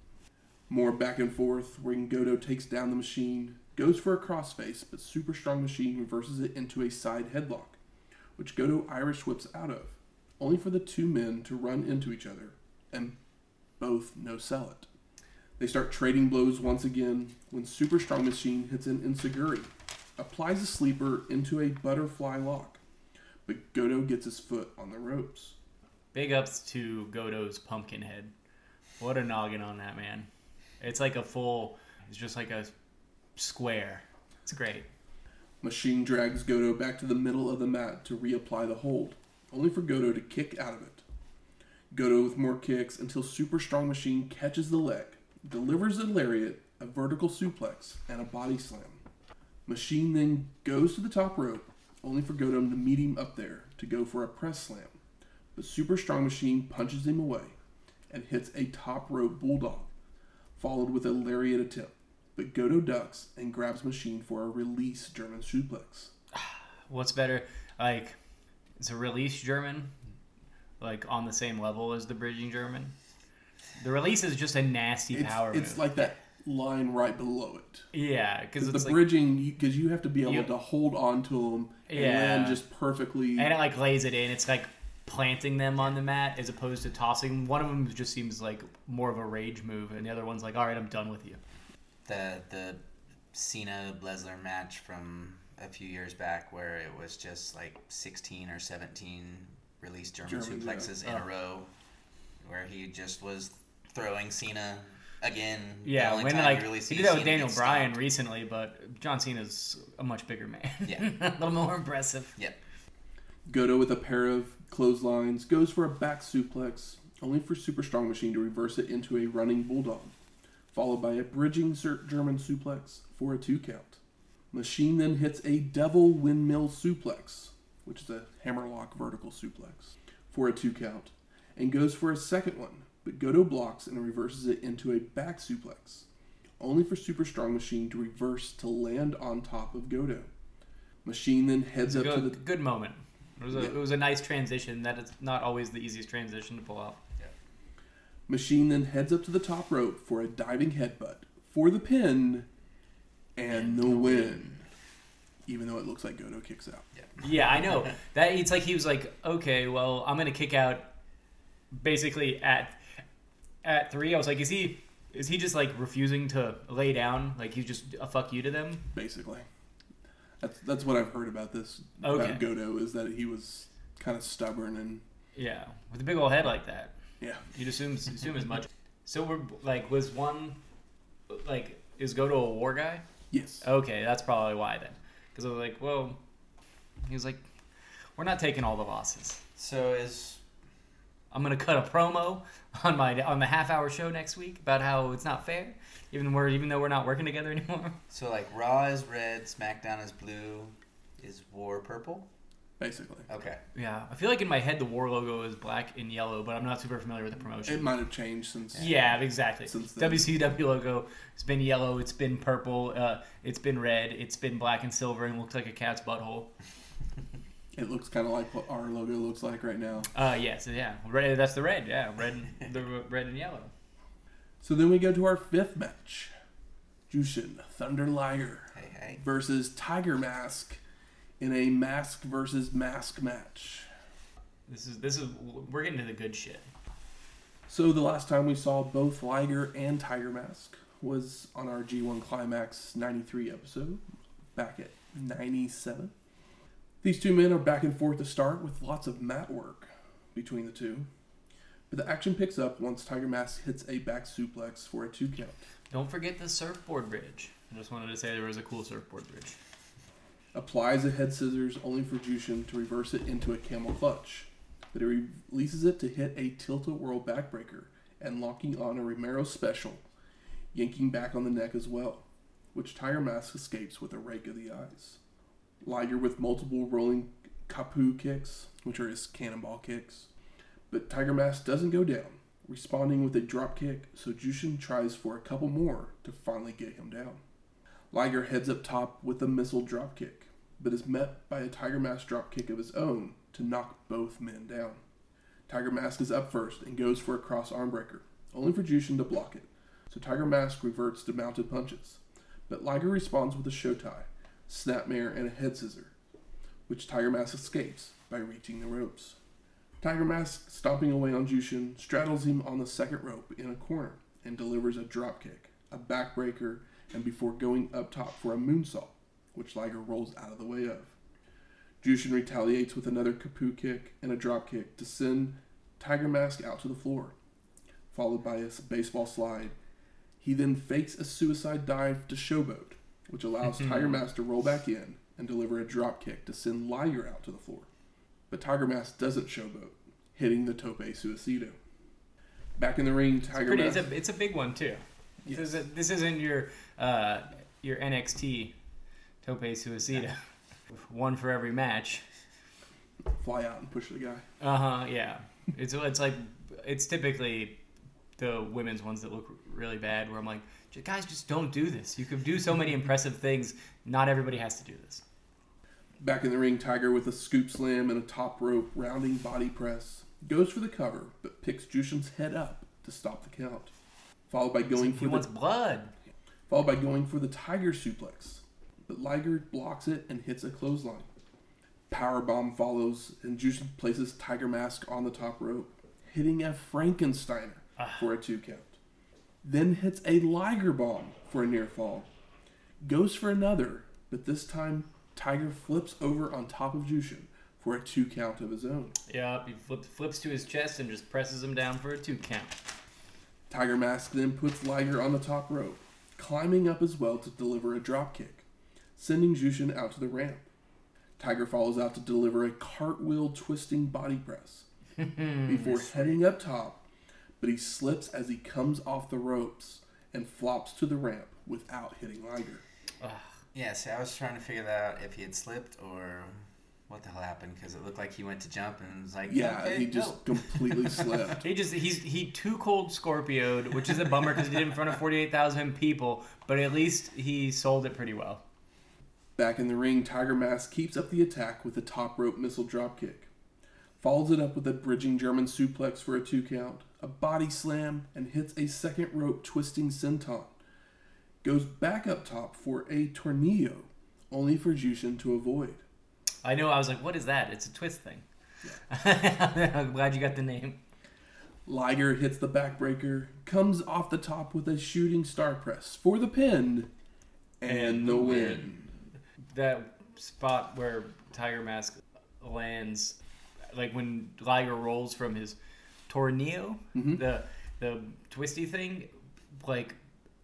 More back and forth, wherein Goto takes down the machine, goes for a crossface, but Super Strong Machine reverses it into a side headlock, which Goto Irish whips out of, only for the two men to run into each other and both no sell it. They start trading blows once again when Super Strong Machine hits an enzuigiri, applies a sleeper into a butterfly lock, but Goto gets his foot on the ropes. Big ups to Goto's pumpkin head. What a noggin on that man. It's like a full. It's just like a square. It's great. Machine drags Goto back to the middle of the mat to reapply the hold, only for Goto to kick out of it. Goto with more kicks until Super Strong Machine catches the leg, delivers a lariat, a vertical suplex, and a body slam. Machine then goes to the top rope, only for Goto to meet him up there to go for a press slam. But Super Strong Machine punches him away and hits a top rope bulldog, followed with a lariat attempt. But Goto ducks and grabs Machine for a release German suplex. (sighs) What's better? Like, it's a release German, like on the same level as the bridging German. The release is just a nasty It's, power it's move. like that line right below it. yeah, because The it's like, bridging, because you, have to be able You- to hold on to them and Yeah. land just perfectly. and it like lays it in. It's like planting them on the mat as opposed to tossing. One of them just seems like more of a rage move, and the other one's like, all right, I'm done with you. The the Cena Lesnar match from a few years back, where it was just like 16 or 17 released German, German, suplexes yeah. in Oh. a row, where he just was throwing Cena again. the Yeah, only when time like really he did that with Cena Daniel Bryan stopped. recently, but John Cena's a much bigger man. Yeah. (laughs) a little more impressive. Yep. Goto with a pair of clotheslines goes for a back suplex, only for Super Strong Machine to reverse it into a running bulldog, followed by a bridging German suplex for a two count. Machine then hits a devil windmill suplex, which is a hammerlock vertical suplex, for a two count, and goes for a second one, but Goto blocks and reverses it into a back suplex, only for Super Strong Machine to reverse to land on top of Goto. Machine then heads up to the good moment. It was, a, Yeah. it was a nice transition. That is not always the easiest transition to pull off. Machine then heads up to the top rope for a diving headbutt for the pin and the win. Even though it looks like Goto kicks out. Yeah, I know that. It's like he was like, okay, well, I'm gonna kick out. Basically at at three, I was like, is he is he just like refusing to lay down? Like he's just a fuck you to them? Basically, that's that's what I've heard about this Okay. about Goto is that he was kind of stubborn and Yeah, with a big old head like that. yeah. You'd assume assume as much. So we're like, was one like is Goto a war guy? Yes. Okay, that's probably why then. Because I was like, well, he was like, we're not taking all the losses. So is I'm gonna cut a promo (laughs) on my on the half hour show next week about how it's not fair, even we're even though we're not working together (laughs) anymore. so like Raw is red, SmackDown is blue, is War purple? Basically, Okay. Yeah, I feel like in my head the war logo is black and yellow, but I'm not super familiar with the promotion. it might have changed since. Yeah, exactly. Since then. WCW logo has been yellow, it's been purple, uh, it's been red, it's been black and silver, and looks like a cat's butthole. It looks kind of like what our logo looks like right now. Uh, yes, yeah, red. That's the red. Yeah, red, and, the red and yellow. So then we go to our fifth match Jushin Thunder Liger Hey, hey. versus Tiger Mask in a mask versus mask match. This is this is we're getting to the good shit. So the last time we saw both Liger and Tiger Mask was on our G1 Climax 93 episode back at 97. These two men are back and forth to start with lots of mat work between the two. But the action picks up once Tiger Mask hits a back suplex for a two count. Don't forget the surfboard bridge. I just wanted to say there was a cool surfboard bridge. Applies a head scissors only for Jushin to reverse it into a camel clutch. But he releases it to hit a tilt-a-whirl backbreaker and locking on a Romero special, yanking back on the neck as well, which Tiger Mask escapes with a rake of the eyes. Liger with multiple rolling koppu kicks, which are his cannonball kicks. But Tiger Mask doesn't go down, responding with a drop kick, so Jushin tries for a couple more to finally get him down. Liger heads up top with a missile drop kick, but is met by a Tiger Mask drop kick of his own to knock both men down. Tiger Mask is up first and goes for a cross arm breaker, only for Jushin to block it, so Tiger Mask reverts to mounted punches. But Liger responds with a shotei, snapmare, and a head scissor, which Tiger Mask escapes by reaching the ropes. Tiger Mask, stomping away on Jushin, straddles him on the second rope in a corner and delivers a drop kick, a backbreaker, and before going up top for a moonsault, which Liger rolls out of the way of. Jushin retaliates with another koppu kick and a drop kick to send Tiger Mask out to the floor, followed by a baseball slide. He then fakes a suicide dive to Showboat, which allows Tiger Mask to roll back in and deliver a drop kick to send Liger out to the floor. But Tiger Mask doesn't showboat, hitting the Tope Suicida. Back in the ring, Tiger Pretty, Mask. it's a it's a big one too. Yes. This isn't this isn't your uh, your NXT Tope Suicida. (laughs) One for every match. fly out and push the guy. Uh huh. Yeah. It's it's like it's typically the women's ones that look really bad. Where I'm like, "J- guys, just don't do this. You can do so many impressive things. Not everybody has to do this. Back in the ring, Tiger with a scoop slam and a top rope rounding body press goes for the cover, but picks Jushin's head up to stop the count. Followed by going he for the wants blood. followed by going for the Tiger suplex, but Liger blocks it and hits a clothesline. Power bomb follows, and Jushin places Tiger Mask on the top rope, hitting a Frankensteiner ah. for a two count. Then hits a Liger bomb for a near fall. Goes for another, but this time Tiger flips over on top of Jushin for a two count of his own. Yeah. He flips flips to his chest and just presses him down for a two count. Tiger Mask then puts Liger on the top rope, climbing up as well to deliver a drop kick, sending Jushin out to the ramp. Tiger follows out to deliver a cartwheel twisting body press (laughs) before heading up top, but he slips as he comes off the ropes and flops to the ramp without hitting Liger. Yeah, see, I was trying to figure that out if he had slipped or what the hell happened because it looked like he went to jump and was like, Yeah, okay, he just go. completely (laughs) slipped. He just he's he too cold Scorpioed, which is a bummer because he did it in front of forty eight thousand people. But at least he sold it pretty well. Back in the ring, Tiger Mask keeps up the attack with a top rope missile dropkick. Follows it up with a bridging German suplex for a two count, a body slam, and hits a second rope twisting senton. Goes back up top for a tornillo, only for Jushin to avoid. I know. I was like, what is that? It's a twist thing. (laughs) I'm glad you got the name. Liger hits the backbreaker, comes off the top with a shooting star press for the pin, and the win. That spot where Tiger Mask lands, like when Liger rolls from his tornillo, the the twisty thing, like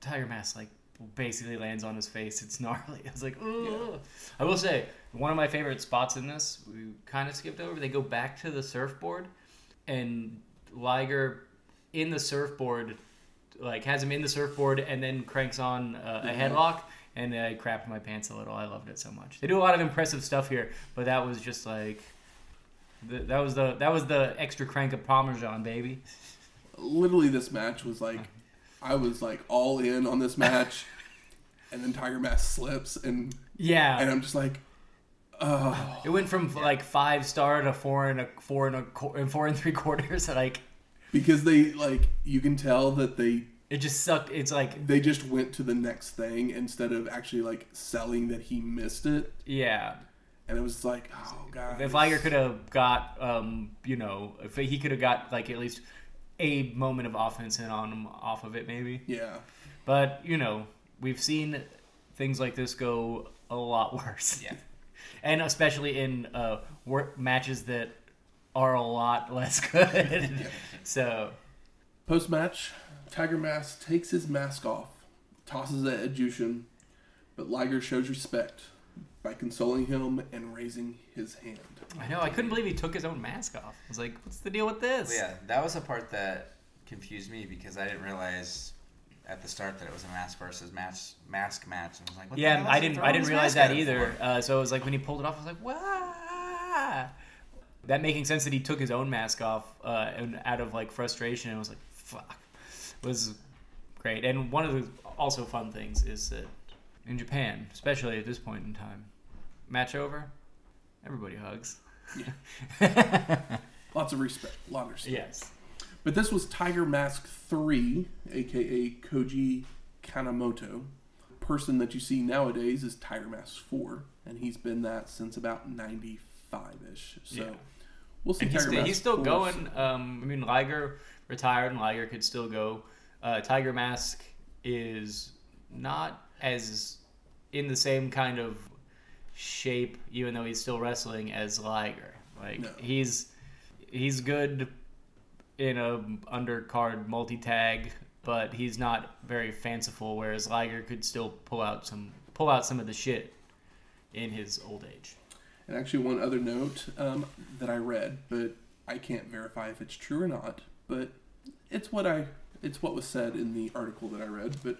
Tiger Mask like basically lands on his face. It's (laughs) gnarly. I was like, Ugh. I will say one of my favorite spots in this we kind of skipped over. They go back to the surfboard, and Liger in the surfboard like has him in the surfboard and then cranks on uh, a headlock and I crapped my pants a little. I loved it so much. They do a lot of impressive stuff here, but that was just like the, that was the that was the extra crank of Parmesan, baby. Literally, this match was like, I was like all in on this match, (laughs) and then Tiger Mask slips, and Yeah, and I'm just like, oh. it went from like five star to four and a four and a qu- and four and three (laughs) quarters. (laughs) Like because they like you can tell that they It just sucked. It's like They just went to the next thing instead of actually like selling that he missed it, yeah. And it was like, oh god. If Liger could have got, um, you know, if he could have got like at least a moment of offense in on him off of it, maybe. Yeah. But you know, we've seen things like this go a lot (laughs) worse. Yeah. and especially in uh, work matches that are a lot (laughs) less good. yeah. so Post match, Tiger Mask takes his mask off, tosses it at Jushin, but Liger shows respect by consoling him and raising his hand. I know I couldn't believe he took his own mask off. I was like, "What's the deal with this?" Yeah, that was a part that confused me because I didn't realize at the start that it was a mask versus match mask match. And I was like, what the Yeah, hell I didn't. I didn't realize that either. Uh, so it was like when he pulled it off, I was like, "Wow!" That making sense that he took his own mask off uh, and out of like frustration. and was like, "Fuck," it was great. And one of the also fun things is that in Japan, especially at this point in time, match over, everybody hugs. (laughs) Lots of respect, a lot of respect. yes. But this was Tiger Mask 3, aka Koji Kanemoto. Person that you see nowadays is Tiger Mask 4, and he's been that since about 95 ish. So Yeah. we'll see And he's, Tiger still, Mask he's still 4 going. Um, I mean, Liger retired, and Liger could still go. Uh, Tiger Mask is not as in the same kind of shape, even though he's still wrestling as Liger. Like No. he's he's good in a undercard multi tag, but he's not very fanciful. Whereas Liger could still pull out some pull out some of the shit in his old age. And actually, one other note um, that I read, but I can't verify if it's true or not. But it's what I it's what was said in the article that I read. But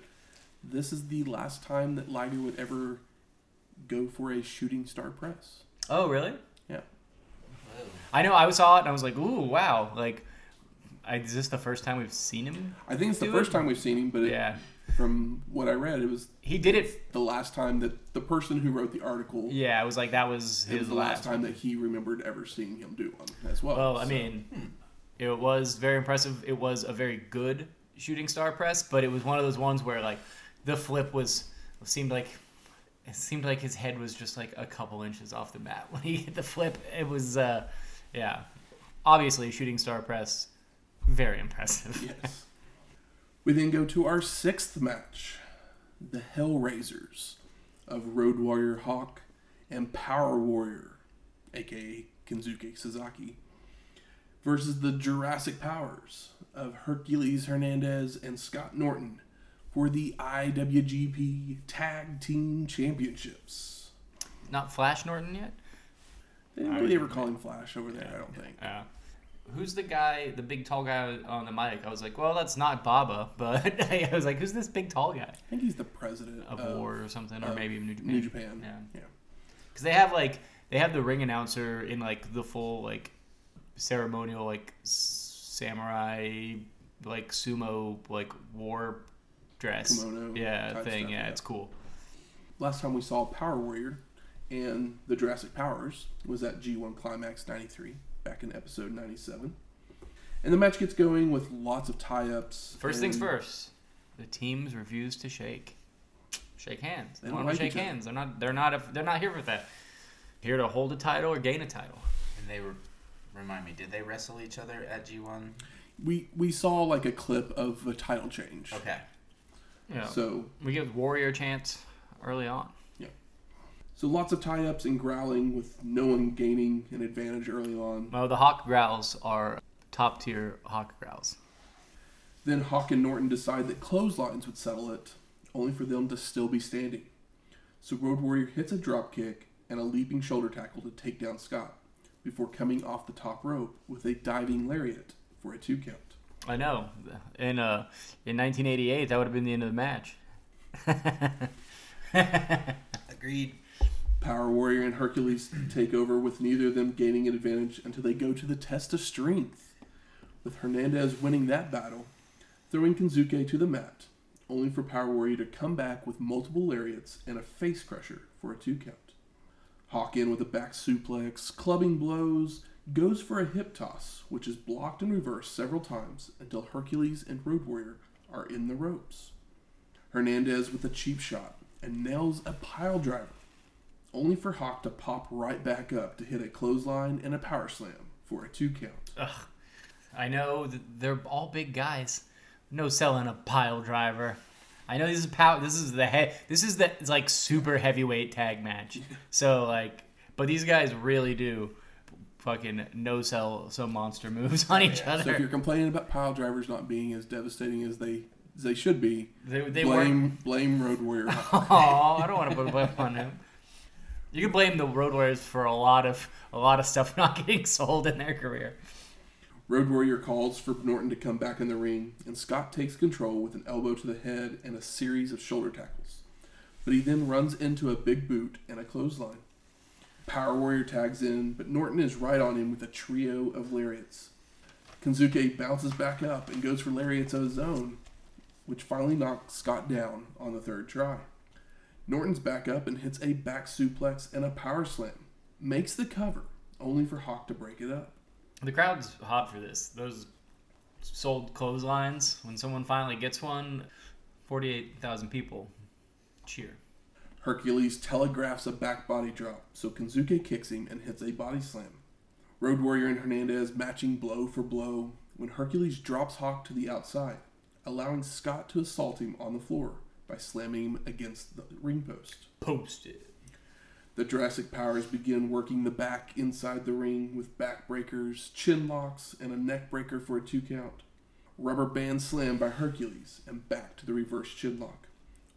this is the last time that Liger would ever go for a shooting star press. Oh, really? Yeah. I know. I saw it and I was like, "Ooh, wow!" Like, I, is this the first time we've seen him? I think it's the first it? time we've seen him, but it, Yeah, from what I read, it was he did it. the last time that the person who wrote the article. Yeah, I was like, that was It his was the last. last time that he remembered ever seeing him do one as well. Well, I So, mean, it was very impressive. It was a very good shooting star press, but it was one of those ones where like the flip was seemed like it seemed like his head was just like a couple inches off the mat (laughs) when he hit the flip. It was, uh, yeah, obviously shooting star press, very impressive. yes. (laughs) We then go to our sixth match the Hellraisers of Road Warrior Hawk and Power Warrior, aka Kensuke Sasaki, versus the Jurassic Powers of Hercules Hernandez and Scott Norton for the IWGP Tag Team Championships. Not Flash Norton yet. They didn't really ever call him Flash over there, I don't think. Yeah. Who's the guy, the big tall guy on the mic? I was like, well, that's not Baba, (laughs) but I was like, who's this big tall guy? I think he's the president Of of War or something, or maybe New Japan. New Japan. Yeah. yeah. Because they have like they have the ring announcer in like the full like ceremonial like samurai like sumo like war dress. Kimono yeah, thing. stuff, yeah, yeah. it's cool. last time we saw Power Warrior and the Jurassic Powers was at G1 Climax 93 back in episode 97. And the match gets going with lots of tie ups. First things first. The teams refuse to shake. Shake hands. They, They don't want to like shake each other. hands. They're not. They're not. They're not here for that. Here to hold a title or gain a title. And they were, remind me, did they wrestle each other at G1? We, we saw like a clip of a title change. Okay. Yeah. So, we get warrior chants early on. Yeah. so lots of tie ups and growling with no one gaining an advantage early on. Well, the hawk growls are top tier hawk growls. Then Hawk and Norton decide that clotheslines would settle it, only for them to still be standing. So Road Warrior hits a drop kick and a leaping shoulder tackle to take down Scott, before coming off the top rope with a diving lariat for a two count. I know. In uh, in 1988, that would have been the end of the match. (laughs) Agreed. Power Warrior and Hercules take over with neither of them gaining an advantage until they go to the test of strength, with Hernandez winning that battle, throwing Kensuke to the mat, only for Power Warrior to come back with multiple lariats and a face crusher for a two count. Hawk in with a back suplex, clubbing blows, goes for a hip toss, which is blocked and reversed several times until Hercules and Road Warrior are in the ropes. Hernandez with a cheap shot and nails a pile driver, only for Hawk to pop right back up to hit a clothesline and a power slam for a two count. Ugh. I know they're all big guys. No selling a pile driver. I know this is pow. This is the he- This is the it's like super heavyweight tag match. So like, but these guys really do fucking no sell some monster moves on each other. So if you're complaining about pile drivers not being as devastating as they as they should be, They, they weren't. blame blame Road Warrior. (laughs) Oh, I don't want to put a blame on him. You can blame the Road Warriors for a lot of a lot of stuff (laughs) not getting sold in their career. Road Warrior calls for Norton to come back in the ring, and Scott takes control with an elbow to the head and a series of shoulder tackles. But he then runs into a big boot and a clothesline. Power Warrior tags in, but Norton is right on him with a trio of lariats. Kensuke bounces back up and goes for lariats of his own, which finally knocks Scott down on the third try. Norton's back up and hits a back suplex and a power slam. Makes the cover, only for Hawk to break it up. The crowd's hot for this. Those sold clotheslines. When someone finally gets one, 48,000 people cheer. Hercules telegraphs a back body drop, so Kensuke kicks him and hits a body slam. Road Warrior and Hernandez matching blow for blow when Hercules drops Hawk to the outside, allowing Scott to assault him on the floor by slamming him against the ring post. Posted. The Jurassic Powers begin working the back inside the ring with back breakers, chin locks, and a neck breaker for a two count. Rubber band slam by Hercules and back to the reverse chin lock,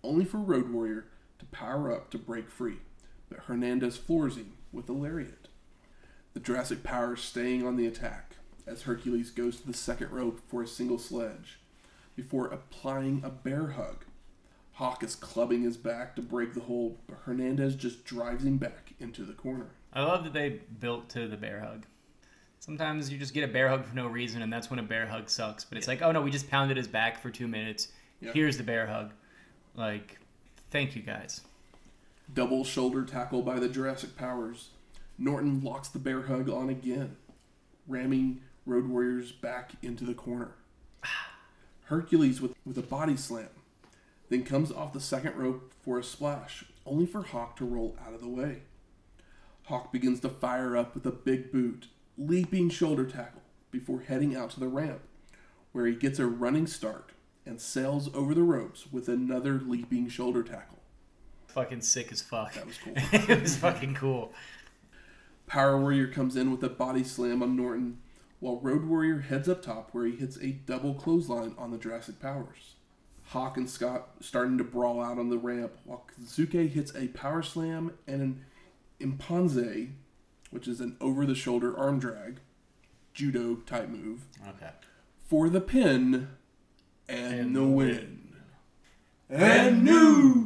only for Road Warrior to power up to break free, but Hernandez floors him with a lariat. The Jurassic Powers staying on the attack as Hercules goes to the second rope for a single sledge before applying a bear hug. Hawk is clubbing his back to break the hold, but Hernandez just drives him back into the corner. I love that they built to the bear hug. Sometimes you just get a bear hug for no reason, and that's when a bear hug sucks. But it's like, oh no, we just pounded his back for two minutes. Yeah. Here's the bear hug. Like, thank you guys. Double shoulder tackle by the Jurassic Powers. Norton locks the bear hug on again, ramming Road Warriors back into the corner. Hercules with, with a body slam, then comes off the second rope for a splash, only for Hawk to roll out of the way. Hawk begins to fire up with a big boot, leaping shoulder tackle before heading out to the ramp, where he gets a running start and sails over the ropes with another leaping shoulder tackle. Fucking sick as fuck. That was cool. (laughs) it was fucking cool. Power Warrior comes in with a body slam on Norton, while Road Warrior heads up top where he hits a double clothesline on the Jurassic Powers. Hawk and Scott starting to brawl out on the ramp, while Kensuke hits a power slam and an impanze, which is an over the shoulder arm drag, judo type move, Okay. for the pin and, And the the win. And new!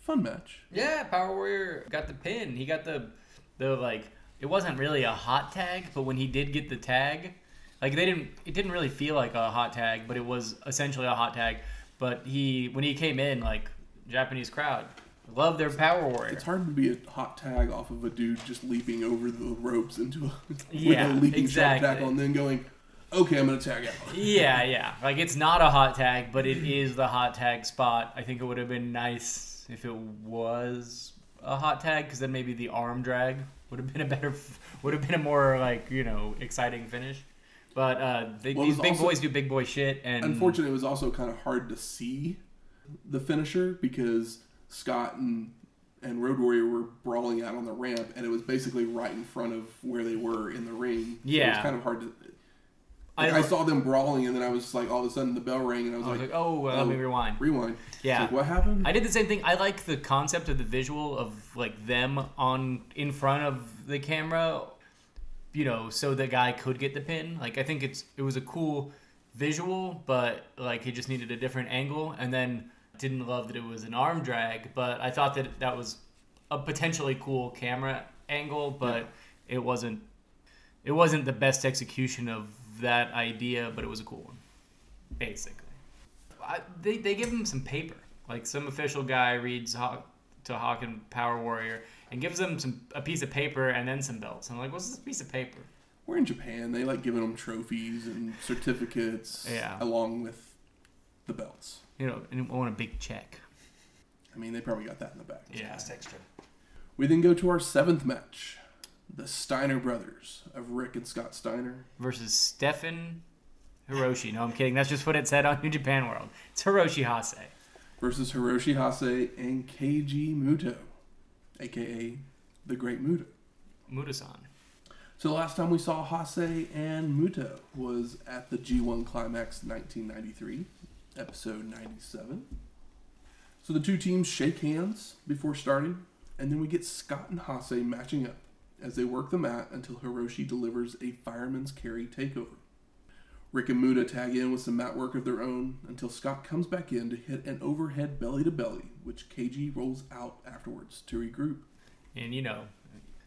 Fun match. Yeah, Power Warrior got the pin. He got the the like it wasn't really a hot tag, but when he did get the tag, like they didn't it didn't really feel like a hot tag, but it was essentially a hot tag. But he when he came in, like Japanese crowd loved their Power Warrior. It's hard to be a hot tag off of a dude just leaping over the ropes into a Yeah, (laughs) with a leaping exactly. shoulder tackle and then going, okay, I'm gonna tag out. (laughs) Yeah, yeah. Like it's not a hot tag, but it is the hot tag spot. I think it would have been nice if it was a hot tag, because then maybe the arm drag would have been a better, (laughs) would have been a more like you know exciting finish. But uh, they, Well, these big also- boys do big boy shit, and Unfortunately, it was also kind of hard to see the finisher because Scott and and Road Warrior were brawling out on the ramp, and it was basically right in front of where they were in the ring. So it was kind of hard to. I, Like, I, saw them brawling, and then I was like, all of a sudden, the bell rang, and I was, I was like, like, oh, well, let me oh. rewind. rewind. Yeah. Like, what happened? I did the same thing. I like the concept of the visual of like them on in front of the camera, you know, so the guy could get the pin. Like I think it's it was a cool visual, but like he just needed a different angle. And then didn't love that it was an arm drag, but I thought that that was a potentially cool camera angle, but it wasn't. It wasn't the best execution of that idea, but it was a cool one, basically. I, they, they give him some paper. Like some official guy reads Hawk, to Hawk and Power Warrior and gives them some a piece of paper and then some belts. I'm like, what's this piece of paper? We're in Japan. They like giving them trophies and certificates, Yeah. along with the belts. You know, and I want a big check. I mean, they probably got that in the back. Yeah. Just extra. We then go to our seventh match the Steiner brothers of Rick and Scott Steiner. Versus Stefan Hiroshi. No, I'm kidding. That's just what it said on New Japan World. It's Hiroshi Hase. versus Hiroshi Hase and Keiji Muto, aka the Great Muto. Mudasan. So the last time we saw Hase and Muto was at the G1 Climax 1993, episode 97. So the two teams shake hands before starting, and then we get Scott and Hase matching up as they work the mat until Hiroshi delivers a fireman's carry takeover. Rick and Muta tag in with some mat work of their own until Scott comes back in to hit an overhead belly to belly, which KG rolls out afterwards to regroup. And you know,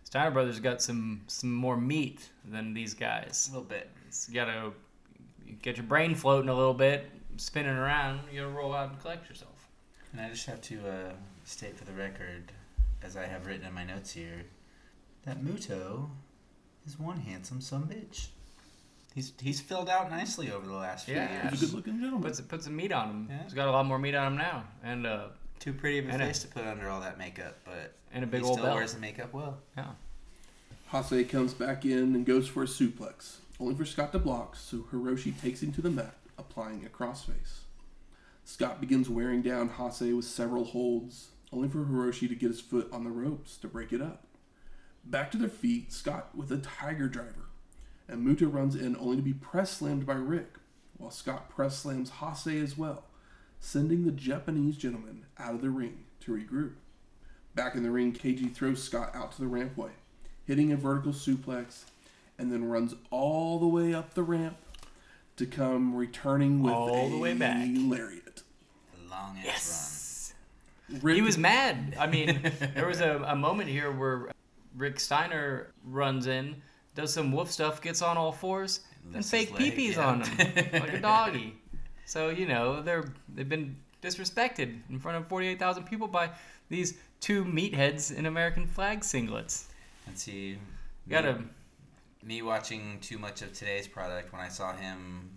Steiner Brothers got some some more meat than these guys. A little bit. It's, you gotta get your brain floating a little bit, spinning around. You gotta roll out and collect yourself. And I just have to uh, state for the record, as I have written in my notes here, that Muto is one handsome some bitch. He's he's filled out nicely over the last few years. Yeah. He's a good looking gentleman. Puts put some meat on him. Yeah. He's got a lot more meat on him now, and uh, Too pretty of a And a- face to put under all that makeup, but and a big he old still belt. wears the makeup well. Yeah. Hase comes back in and goes for a suplex, only for Scott to block, so Hiroshi takes him to the mat, applying a crossface. Scott begins wearing down Hase with several holds, only for Hiroshi to get his foot on the ropes to break it up. Back to their feet, Scott with a tiger driver, and Muta runs in only to be press slammed by Rick, while Scott press slams Hase as well, sending the Japanese gentleman out of the ring to regroup. Back in the ring, KG throws Scott out to the rampway, hitting a vertical suplex, and then runs all the way up the ramp to come returning with All a the way back. lariat. Long ass Yes. Rick, He was mad. I mean, (laughs) there was a, a moment here where Rick Steiner runs in, does some wolf stuff, gets on all fours, and Lifts fake leg, peepees yeah. on him like a doggy. So you know they're they've been disrespected in front of forty eight thousand people by these two meatheads in American flag singlets. Let's see, You gotta me watching too much of today's product when I saw him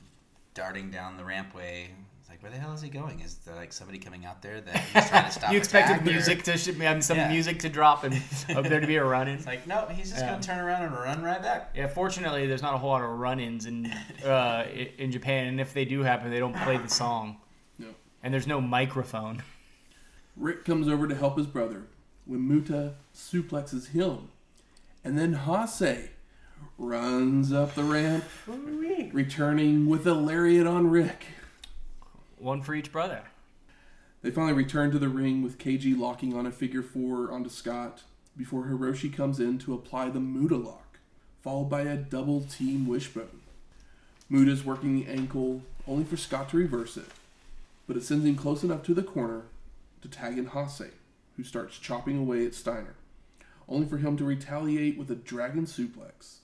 darting down the rampway. It's like, where the hell is he going? Is there like somebody coming out there that he's trying to (laughs) stop? you expected attack, or- music to sh- I some Yeah. music to drop and (laughs) up there to be a run in. It's like, no, he's just Yeah. gonna turn around and run right back. Yeah, fortunately, there's not a whole lot of run-ins in (laughs) uh, in Japan, and if they do happen, they don't play the song. No. And there's no microphone. Rick comes over to help his brother when Muta suplexes him. And then Hase runs up the ramp, returning with a lariat on Rick. One for each brother. They finally return to the ring with KG locking on a figure four onto Scott before Hiroshi comes in to apply the Muta lock, followed by a double team wishbone. Muta's working the ankle, only for Scott to reverse it, but it sends him close enough to the corner to tag in Hase, who starts chopping away at Steiner, only for him to retaliate with a dragon suplex.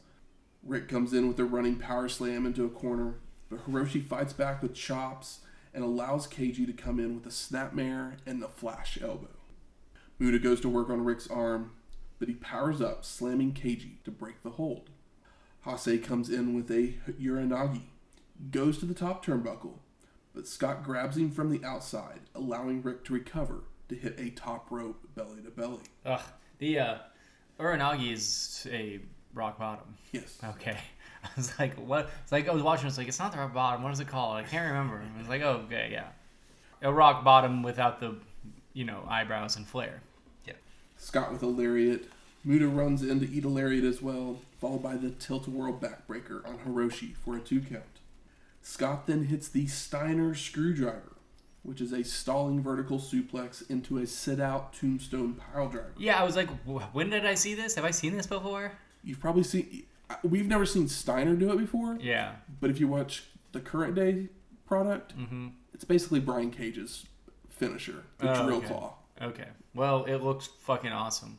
Rick comes in with a running power slam into a corner, but Hiroshi fights back with chops and allows KG to come in with a snapmare and the flash elbow. Muta goes to work on Rick's arm, but he powers up, slamming KG to break the hold. Hase comes in with a Uranage, goes to the top turnbuckle, but Scott grabs him from the outside, allowing Rick to recover to hit a top rope belly to belly. Ugh. The uh, Uranage is a rock bottom. Yes. Okay. (laughs) I was like, what? It's like I was watching. It's like it's not the rock bottom. What is it called? I can't remember. I was like, oh, okay, yeah, a rock bottom without the, you know, eyebrows and flair. Yeah. Scott with a lariat. Muta runs in to eat a lariat as well, followed by the tilt-a-whirl backbreaker on Hiroshi for a two count. Scott then hits the Steiner screwdriver, which is a stalling vertical suplex into a sit-out tombstone pile driver. Yeah, I was like, wh- when did I see this? Have I seen this before? You've probably seen. We've never seen Steiner do it before, Yeah. but if you watch the current day product, Mm-hmm. it's basically Brian Cage's finisher, the Oh, drill okay. claw. Okay. Well, it looks fucking awesome,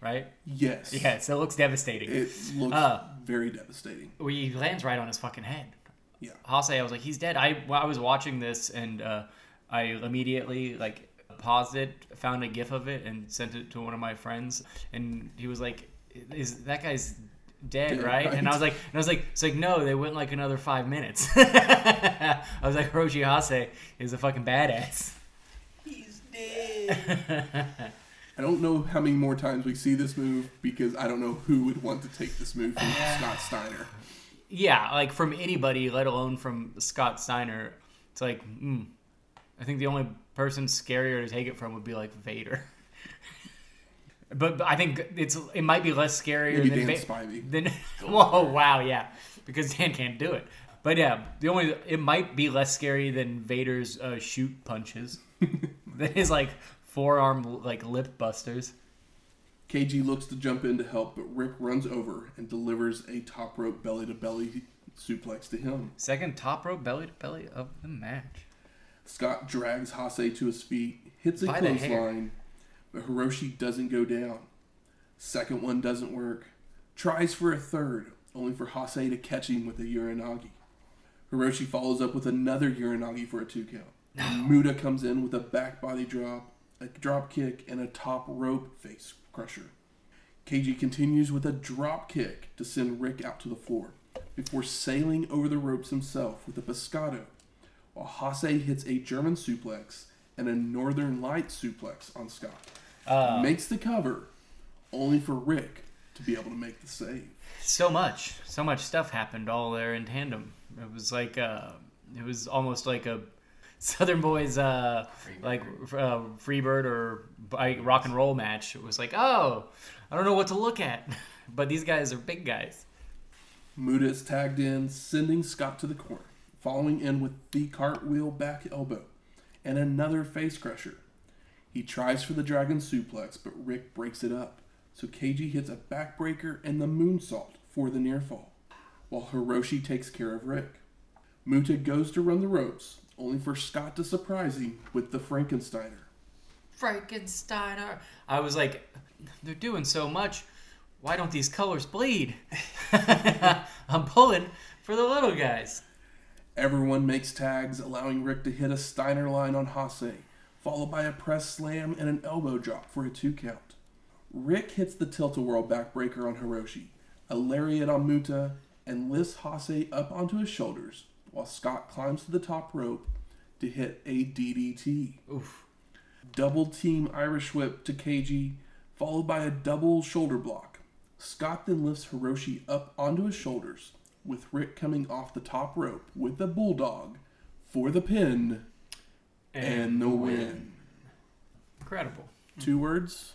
right? Yes. Yes, it looks devastating. It looks Uh, very devastating. Well, he lands right on his fucking head. Yeah. Hase, I was like, he's dead. I I was watching this and uh, I immediately like paused it, found a GIF of it, and sent it to one of my friends, and he was like, "Is that guy's dead, Dead, right? And I was like, and I was like, it's like no, they went like another five minutes. (laughs) I was like, Hiroshi Hase is a fucking badass. He's dead. (laughs) I don't know how many more times we see this move because I don't know who would want to take this move from (sighs) Scott Steiner. yeah, like from anybody, let alone from Scott Steiner. It's like, mm, I think the only person scarier to take it from would be like Vader. (laughs) but, but I think it's it might be less scarier Maybe than Dan Va- Spivey. Then, (laughs) whoa, wow, yeah, because Dan can't do it. But yeah, the only it might be less scary than Vader's uh, shoot punches. (laughs) than his like forearm like lip busters. KG looks to jump in to help, but Rick runs over and delivers a top rope belly to belly suplex to him. Second top rope belly to belly of the match. Scott drags Hase to his feet, hits a By the clothesline, but Hiroshi doesn't go down. Second one doesn't work. Tries for a third, only for Hase to catch him with a Uranage. Hiroshi follows up with another Uranage for a two count. Muta comes in with a back body drop, a drop kick, and a top rope face crusher. KG continues with a drop kick to send Rick out to the floor before sailing over the ropes himself with a pescado, while Hase hits a German suplex and a Northern Light suplex on Scott. Uh, Makes the cover, only for Rick to be able to make the save. so much, so much stuff happened all there in tandem. It was like uh, it was almost like a (laughs) Southern Boys uh, Freebird. like uh, Freebird or like, rock and roll match. It was like, oh, I don't know what to look at, (laughs) but these guys are big guys. Muta is tagged in, sending Scott to the corner, following in with the cartwheel back elbow and another face crusher. He tries for the dragon suplex, but Rick breaks it up, so KG hits a backbreaker and the moonsault for the near fall, while Hiroshi takes care of Rick. Muta goes to run the ropes, only for Scott to surprise him with the Frankensteiner. Frankensteiner. I was like, they're doing so much. Why don't these colors bleed? (laughs) I'm pulling for the little guys. Everyone makes tags, allowing Rick to hit a Steiner line on Hase, followed by a press slam and an elbow drop for a two count. Rick hits the tilt-a-whirl backbreaker on Hiroshi, a lariat on Muta, and lifts Hase up onto his shoulders, while Scott climbs to the top rope to hit a DDT. Oof. Double team Irish whip to KG, followed by a double shoulder block. Scott then lifts Hiroshi up onto his shoulders, with Rick coming off the top rope with the bulldog for the pin and the win. Incredible. Two words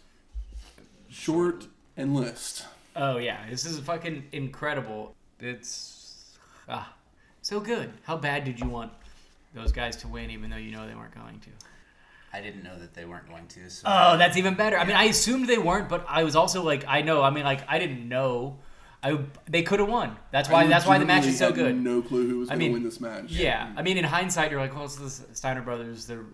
short and list. Oh yeah, this is fucking incredible. It's ah, so good. How bad did you want those guys to win, even though you know they weren't going to? I didn't know that they weren't going to. So Oh, that's even better. I mean, I assumed they weren't, but I was also like, I know. I mean, like, I didn't know. I they could have won. That's why. That's why the match is so legitimately good. No clue who was I going to win this match. Yeah, I mean, in hindsight, you're like, well, it's the Steiner brothers. They're,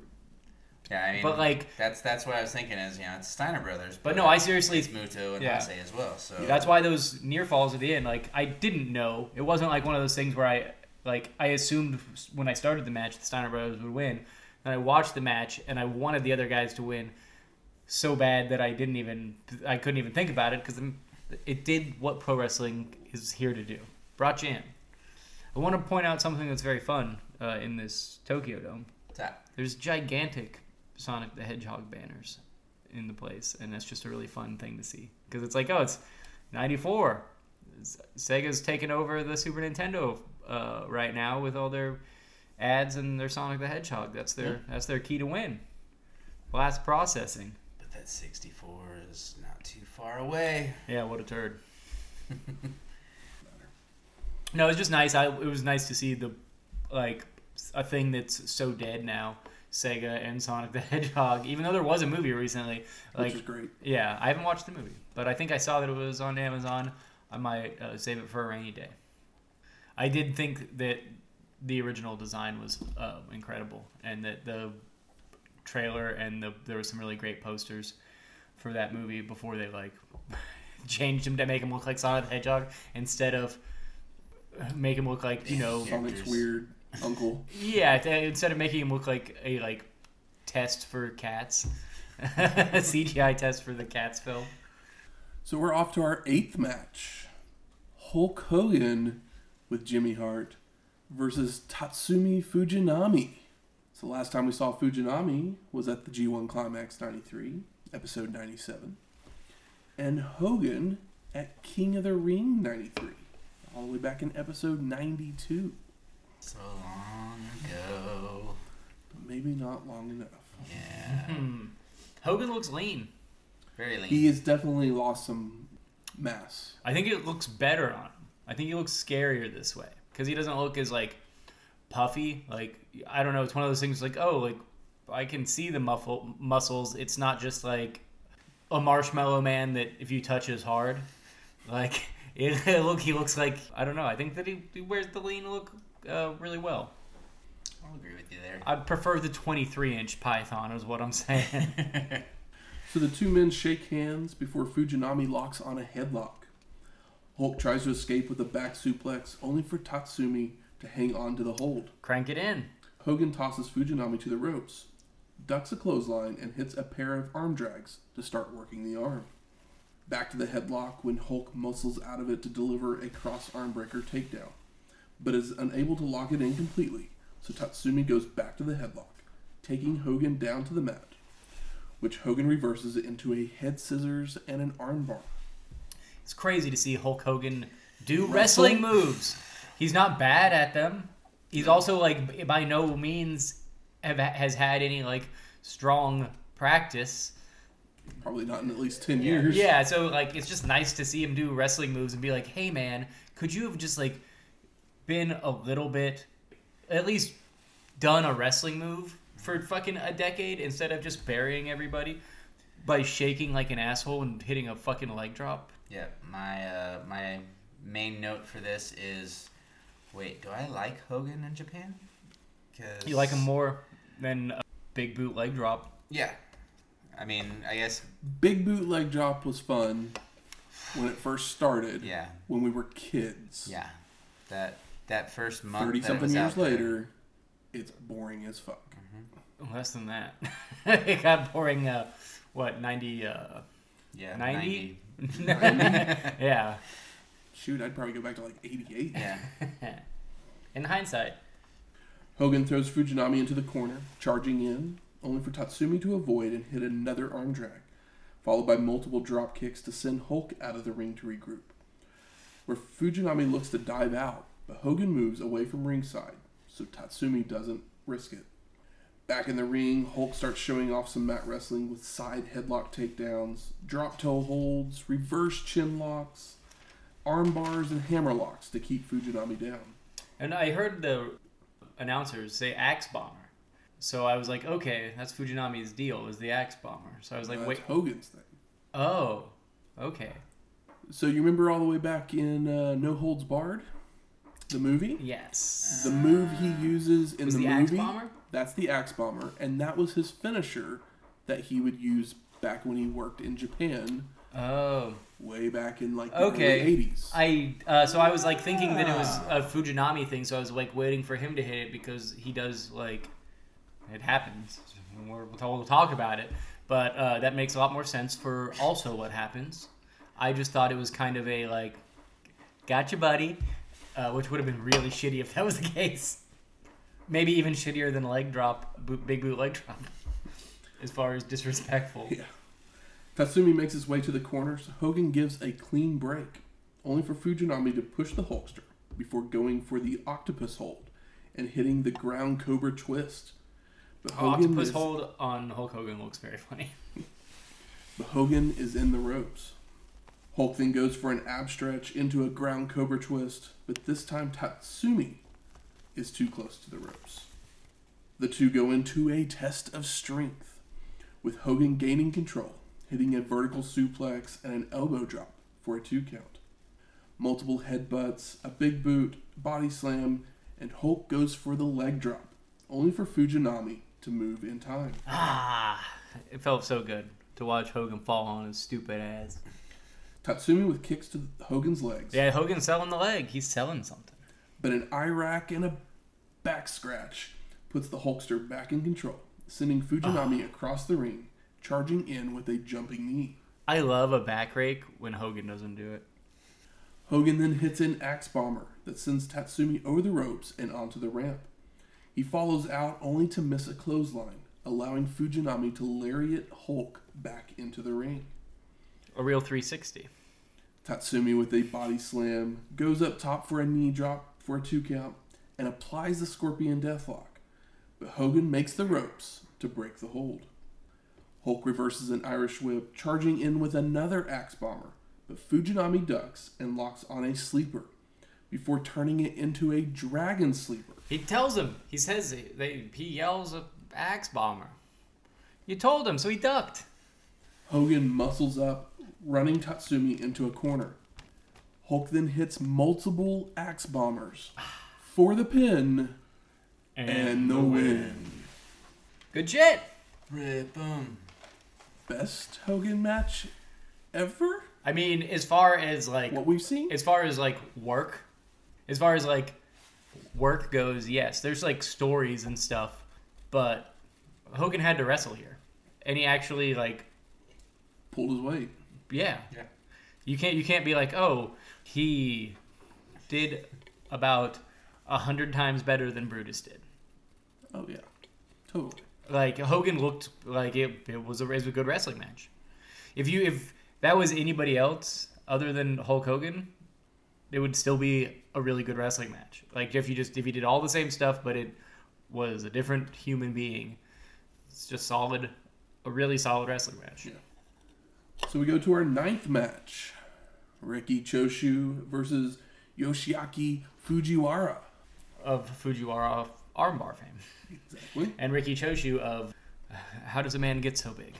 yeah, I mean, But, like- that's that's what I was thinking is you know it's Steiner brothers, but no, I seriously, it's Muto and Yeah. Hase as well. So That's why those near falls at the end, like I didn't know. It wasn't like one of those things where I like I assumed when I started the match the Steiner brothers would win. And I watched the match and I wanted the other guys to win so bad that I didn't even I couldn't even think about it because it did what pro wrestling is here to do. Brought you in. I want to point out something that's very fun uh, in this Tokyo Dome. What's that? There's gigantic Sonic the Hedgehog banners in the place, and that's just a really fun thing to see because it's like, oh, it's '94. Sega's taking over the Super Nintendo uh, right now with all their ads and their Sonic the Hedgehog. That's their that's their key to win. Blast processing. But that 64 is far away. Yeah, what a turd. (laughs) no, it was just nice. I it was nice to see the like a thing that's so dead now. Sega and Sonic the (laughs) Hedgehog, even though there was a movie recently. which Like, is great. yeah, I haven't watched the movie, but I think I saw that it was on Amazon. I might uh, save it for a rainy day. I did think that the original design was uh, incredible, and that the trailer and the there were some really great posters for that movie before they like (laughs) changed him to make him look like Sonic the Hedgehog instead of make him look like you know Sonic's weird uncle. yeah th- instead of making him look like a like test for cats (laughs) CGI test for the cats film. So we're off to our eighth match. Hulk Hogan with Jimmy Hart versus Tatsumi Fujinami. So the last time we saw Fujinami was at the G1 Climax 93, episode 97. And Hogan at King of the Ring 93, all the way back in episode 92. So long ago. But maybe not long enough. Yeah. Hmm. Hogan looks lean. Very lean. He has definitely lost some mass. I think it looks better on him. I think he looks scarier this way because he doesn't look as like puffy. Like I don't know. It's one of those things like oh like I can see the muffle muscles. It's not just like a marshmallow man that if you touch is hard. Like (laughs) it, look, he looks like I don't know. I think that he, he wears the lean look uh, really well. I'll agree with you there. I prefer the 23 inch python, is what I'm saying. (laughs) So the two men shake hands before Fujinami locks on a headlock. Hulk tries to escape with a back suplex, only for Tatsumi to hang on to the hold. Crank it in. Hogan tosses Fujinami to the ropes, ducks a clothesline, and hits a pair of arm drags to start working the arm. Back to the headlock when Hulk muscles out of it to deliver a cross arm breaker takedown, but is unable to lock it in completely, so Tatsumi goes back to the headlock, taking Hogan down to the mat, which Hogan reverses into a head scissors and an armbar. It's crazy to see Hulk Hogan do wrestling moves. He's not bad at them. He's also like by no means have, has had any like strong practice. Probably not in at least 10 years. Yeah, so like it's just nice to see him do wrestling moves and be like, "Hey man, could you have just like been a little bit at least done a wrestling move for fucking a decade instead of just burying everybody by shaking like an asshole and hitting a fucking leg drop?" Yeah, my uh, my main note for this is, wait, do I like Hogan in Japan? Cause You like him more than a big boot leg drop. Yeah, I mean, I guess Big boot leg drop was fun when it first started, yeah, when we were kids. yeah. That that first month, 30 something years out there- later, it's boring as fuck. Less than that. (laughs) it got boring. Uh, what ninety? Uh, yeah, 90? 90. (laughs) yeah. Shoot, I'd probably go back to like 88. Yeah, (laughs) In hindsight, Hogan throws Fujinami into the corner, charging in, only for Tatsumi to avoid and hit another arm drag, followed by multiple drop kicks to send Hulk out of the ring to regroup. Where Fujinami looks to dive out, but Hogan moves away from ringside, so Tatsumi doesn't risk it. Back in the ring, Hulk starts showing off some mat wrestling with side headlock takedowns, drop toe holds, reverse chin locks, arm bars, and hammer locks to keep Fujinami down. and I heard the announcers say axe bomber. So I was like, okay, that's Fujinami's deal is the axe bomber. So I was like, wait, Hogan's thing. oh, okay, So you remember all the way back in uh, No Holds Barred, the movie? yes. The move he uses in Was the, the axe movie, bomber? that's the axe bomber, and that was his finisher that he would use back when he worked in Japan, Oh, way back in like the Okay. early '80s. I uh, so I was like thinking that it was a Fujinami thing, so I was like waiting for him to hit it because he does like it happens. We're, we'll talk about it, but uh, that makes a lot more sense for also what happens. I just thought it was kind of a like, gotcha, buddy, uh, which would have been really shitty if that was the case. Maybe even shittier than leg drop, boot, big boot leg drop, (laughs) as far as disrespectful. Yeah. Tatsumi makes his way to the corners. Hogan gives a clean break, only for Fujinami to push the Hulkster before going for the octopus hold and hitting the ground cobra twist. But oh, Octopus is- hold on Hulk Hogan looks very funny. (laughs) But Hogan is in the ropes. Hulk then goes for an ab stretch into a ground cobra twist, but this time Tatsumi is too close to the ropes. The two go into a test of strength, with Hogan gaining control, hitting a vertical suplex and an elbow drop for a two count. Multiple headbutts, a big boot, body slam, and Hulk goes for the leg drop, only for Fujinami to move in time. Ah, it felt so good to watch Hogan fall on his stupid ass. Tatsumi with kicks to Hogan's legs. Yeah, Hogan's selling the leg. He's selling something. but an eye rake and a back scratch puts the Hulkster back in control, sending Fujinami across the ring, charging in with a jumping knee. I love a back rake when Hogan doesn't do it. Hogan then hits an axe bomber that sends Tatsumi over the ropes and onto the ramp. He follows out only to miss a clothesline, allowing Fujinami to lariat Hulk back into the ring. A real 360. Tatsumi with a body slam goes up top for a knee drop for a two count and applies the Scorpion Deathlock. But Hogan makes the ropes to break the hold. Hulk reverses an Irish whip, charging in with another axe bomber, but Fujinami ducks and locks on a sleeper before turning it into a dragon sleeper. He tells him. He says they, he yells a axe bomber. You told him, so he ducked. Hogan muscles up, running Tatsumi into a corner. Hulk then hits multiple axe bombers for the pin and the win. Good shit. Rip 'em. Best Hogan match ever? I mean, as far as like What we've seen? as far as like work, as far as like work goes, yes, there's like stories and stuff, but Hogan had to wrestle here, and he actually like Pulled his weight. yeah. Yeah. You can't you can't be like oh he did about a hundred times better than Brutus did. Oh yeah, totally. Like Hogan looked like it, it was a it was a good wrestling match. If you if that was anybody else other than Hulk Hogan, it would still be a really good wrestling match. Like if you just if you did all the same stuff, but it was a different human being, it's just solid, a really solid wrestling match. Yeah. So we go to our ninth match: Ricky Choshu versus Yoshiaki Fujiwara. Of Fujiwara armbar fame. Exactly. and Ricky Choshu of uh, How Does a Man Get So Big?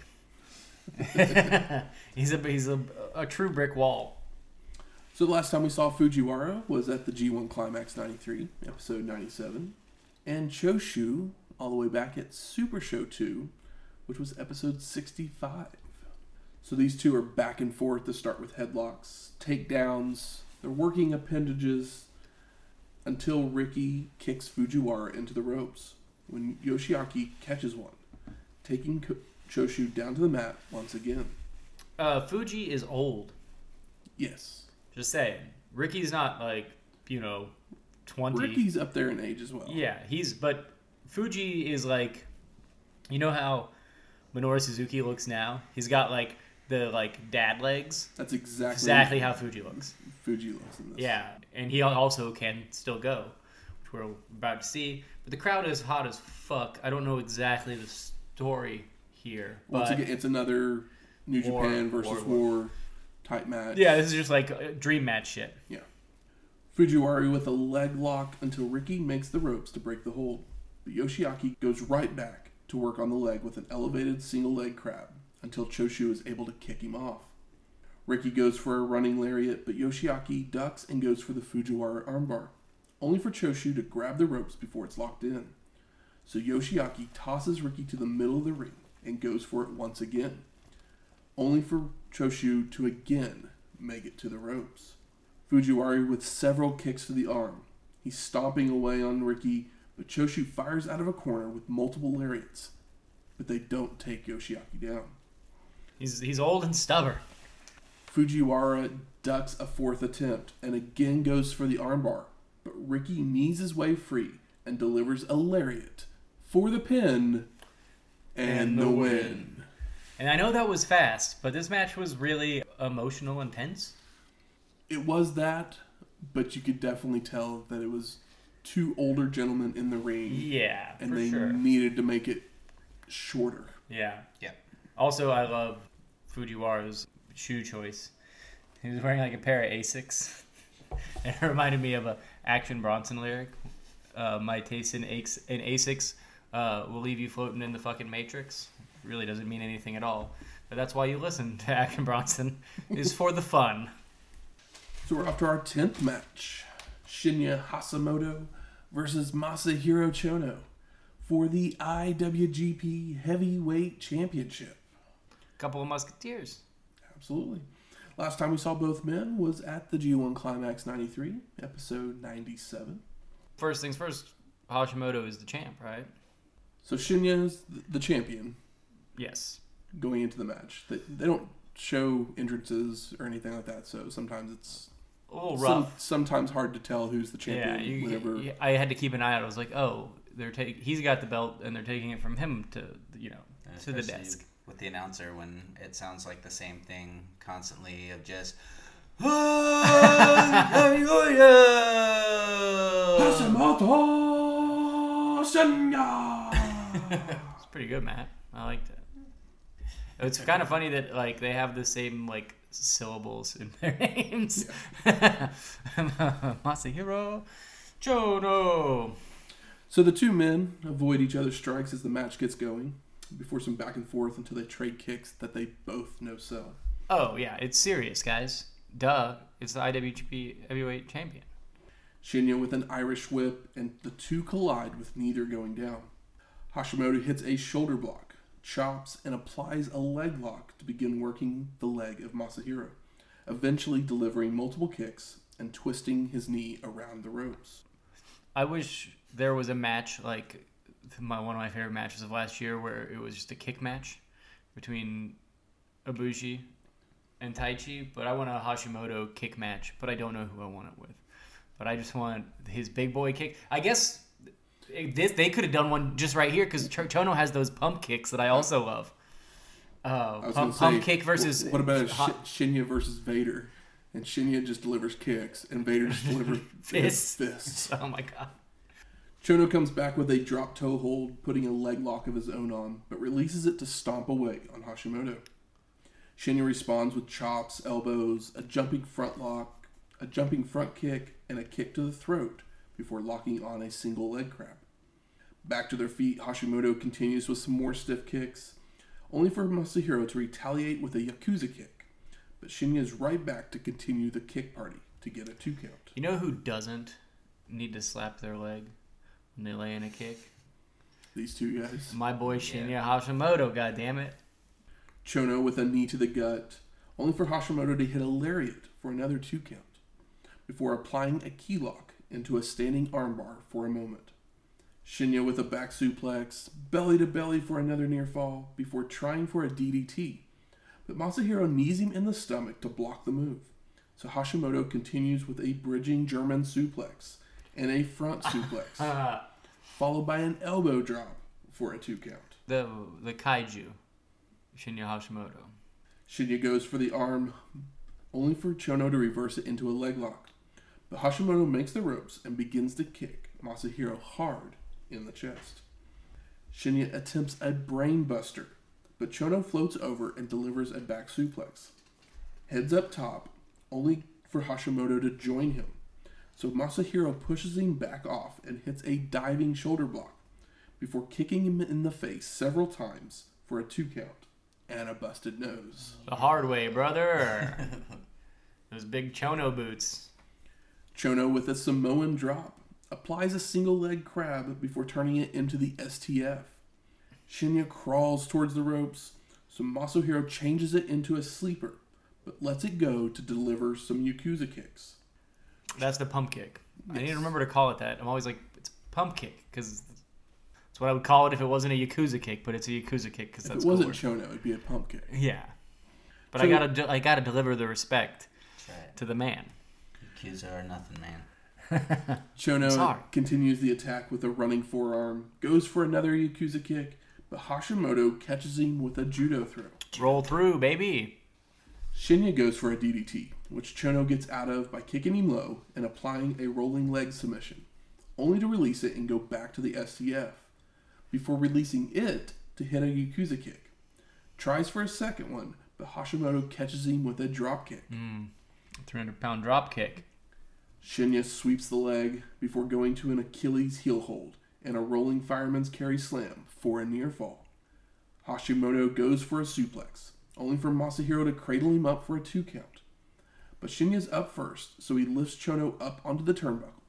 (laughs) he's a he's a, a true brick wall. So the last time we saw Fujiwara was at the G1 Climax 93, episode 97, and Choshu all the way back at Super Show 2, which was episode 65. So these two are back and forth to start with headlocks, takedowns, they're working appendages until Ricky kicks Fujiwara into the ropes when Yoshiaki catches one, taking Ko- Choshu down to the mat once again. Uh, Fuji is old. Yes. Just saying. Ricky's not like you know twenty. Ricky's up there in age as well. Yeah, he's but Fuji is like, you know how Minoru Suzuki looks now. He's got like the like dad legs. That's exactly Exactly how Fuji looks. Fuji looks in this. Yeah, and he also can still go, which we're about to see. But the crowd is hot as fuck. I don't know exactly the story here, Once but again, it's another New War, Japan versus war, War, type match. yeah, this is just like dream match shit. Yeah. Fujiwara with a leg lock until Ricky makes the ropes to break the hold. But Yoshiaki goes right back to work on the leg with an elevated single leg crab until Choshu is able to kick him off. Ricky goes for a running lariat, but Yoshiaki ducks and goes for the Fujiwara armbar, only for Choshu to grab the ropes before it's locked in. So Yoshiaki tosses Ricky to the middle of the ring and goes for it once again, only for Choshu to again make it to the ropes. Fujiwara with several kicks to the arm. He's stomping away on Ricky, but Choshu fires out of a corner with multiple lariats. But they don't take Yoshiaki down. He's he's old and stubborn. Fujiwara ducks a fourth attempt and again goes for the armbar, but Ricky knees his way free and delivers a lariat for the pin and, And the, the win. And I know that was fast, but this match was really emotional and tense. It was that, but you could definitely tell that it was two older gentlemen in the ring Yeah, and for they sure. needed to make it shorter. Yeah. Yeah. Also, I love Fujiwara's shoe choice. He was wearing like a pair of Asics. And (laughs) it reminded me of a Action Bronson lyric. Uh, my taste in, in Asics uh, will leave you floating in the fucking Matrix. Really doesn't mean anything at all. But that's why you listen to (laughs) Action Bronson, is for the fun. So we're off to our 10th match Shinya Hashimoto versus Masahiro Chono for the IWGP Heavyweight Championship. Couple of Musketeers. Absolutely. Last time we saw both men was at the G1 Climax 93, episode 97. First things first, Hashimoto is the champ, right? So Shinya's th- the champion Yes. going into the match. They, they don't show entrances or anything like that, so sometimes it's a little Some, rough. sometimes hard to tell who's the yeah, champion you, whenever. you- I had to keep an eye out. I was like, oh, they're taking. He's got the belt, and they're taking it from him to you know And to the especially desk. With the announcer, when it sounds like the same thing constantly of just. Hallelujah! (laughs) Hashimoto Shinya! It's pretty good, Matt. I liked it. It's kind of funny that like they have the same like syllables in their (laughs) names. Masahiro Chono. so the two men avoid each other's strikes as the match gets going, before some back and forth until they trade kicks that they both know sell. Oh yeah, it's serious, guys. Duh, it's the IWGP Heavyweight Champion. Shinya with an Irish whip, and the two collide with neither going down. Hashimoto hits a shoulder block, chops, and applies a leg lock to begin working the leg of Masahiro, eventually delivering multiple kicks and twisting his knee around the ropes. I wish there was a match like my one of my favorite matches of last year where it was just a kick match between Ibushi and Taichi, but I want a Hashimoto kick match, but I don't know who I want it with. But I just want his big boy kick. I guess this they could have done one just right here because Ch- Chono has those pump kicks that I also love. Uh, pump, gonna pump kick versus what about Shi- Shinya versus Vader? And Shinya just delivers kicks, and Vader just delivers (laughs) Fists. fists. (laughs) Oh my god! Chono comes back with a drop toe hold, putting a leg lock of his own on, but releases it to stomp away on Hashimoto. Shinya responds with chops, elbows, a jumping front lock, a jumping front kick, and a kick to the throat before locking on a single leg crab. Back to their feet, Hashimoto continues with some more stiff kicks, only for Masahiro to retaliate with a Yakuza kick. But Shinya is right back to continue the kick party to get a two count. You know who doesn't need to slap their leg when they lay in a kick? These two guys. My boy Shinya Hashimoto, God damn it! Chono with a knee to the gut, only for Hashimoto to hit a lariat for another two count, before applying a key lock into a standing armbar for a moment. Shinya with a back suplex, belly to belly for another near fall, before trying for a DDT. But Masahiro knees him in the stomach to block the move. So Hashimoto continues with a bridging German suplex and a front suplex, (laughs) followed by an elbow drop for a two count. the the kaiju, Shinya Hashimoto. Shinya goes for the arm, only for Chono to reverse it into a leg lock. But Hashimoto makes the ropes and begins to kick Masahiro hard in the chest. Shinya attempts a brain buster, but Chono floats over and delivers a back suplex. Heads up top, only for Hashimoto to join him. So Masahiro pushes him back off and hits a diving shoulder block before kicking him in the face several times for a two count and a busted nose. The hard way, brother. (laughs) Those big Chono boots. Chono with a Samoan drop applies a single leg crab before turning it into the STF. Shinya crawls towards the ropes, so Masahiro changes it into a sleeper, but lets it go to deliver some Yakuza kicks. That's the pump kick. I need Yes. to remember to call it that. I'm always like, it's pump kick because it's what I would call it if it wasn't a Yakuza kick, but it's a Yakuza kick because If that's it wasn't cooler. Chono, it'd be a pump kick. Yeah, but So- I gotta de- I gotta deliver the respect right. to the man. Kids are nothing, man. (laughs) (laughs) Chono continues the attack with a running forearm, goes for another Yakuza kick, but Hashimoto catches him with a judo throw. Roll through, baby. Shinya goes for a DDT, which Chono gets out of by kicking him low and applying a rolling leg submission, only to release it and go back to the STF, before releasing it to hit a Yakuza kick. Tries for a second one, but Hashimoto catches him with a drop kick. Hmm. 300 pound drop kick. Shinya sweeps the leg before going to an Achilles heel hold and a rolling fireman's carry slam for a near fall. Hashimoto goes for a suplex, only for Masahiro to cradle him up for a two count. But Shinya's up first, so he lifts Chono up onto the turnbuckle,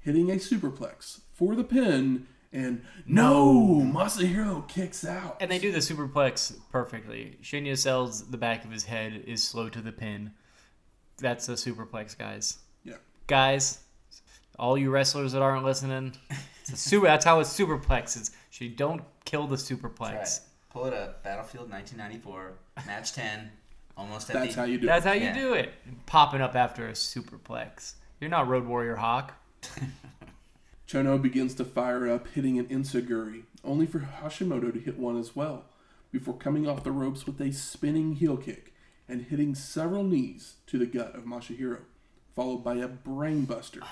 hitting a superplex for the pin, and no! Masahiro kicks out. And they do the superplex perfectly. Shinya sells the back of his head is slow to the pin. That's a superplex, guys. Yeah. Guys, all you wrestlers that aren't listening, it's a super, that's how a superplex is. You don't kill the superplex. That's right. Pull it up. Battlefield 1994, match (laughs) 10 Almost at the That's the, how you do it. That's it. how you Yeah. do it. Popping up after a superplex. You're not Road Warrior Hawk. (laughs) Chono begins to fire up, hitting an enzuigiri, only for Hashimoto to hit one as well, before coming off the ropes with a spinning heel kick and hitting several knees to the gut of Masahiro, followed by a brainbuster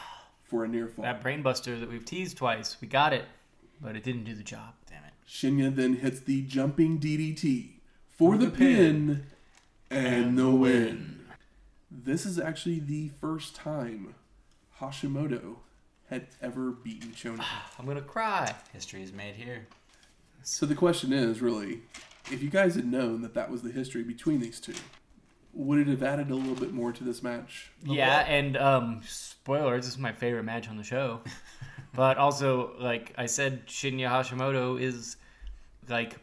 for a near fall. That brainbuster that we've teased twice. We got it, but it didn't do the job. Damn it. Shinya then hits the jumping DDT for the, the pin, pin. and the win. This is actually the first time Hashimoto had ever beaten Chono. I'm gonna cry. History is made here. So the question is really, if you guys had known that that was the history between these two, would it have added a little bit more to this match? Yeah, and um, spoilers. This is my favorite match on the show. (laughs) but also, like I said, Shinya Hashimoto is like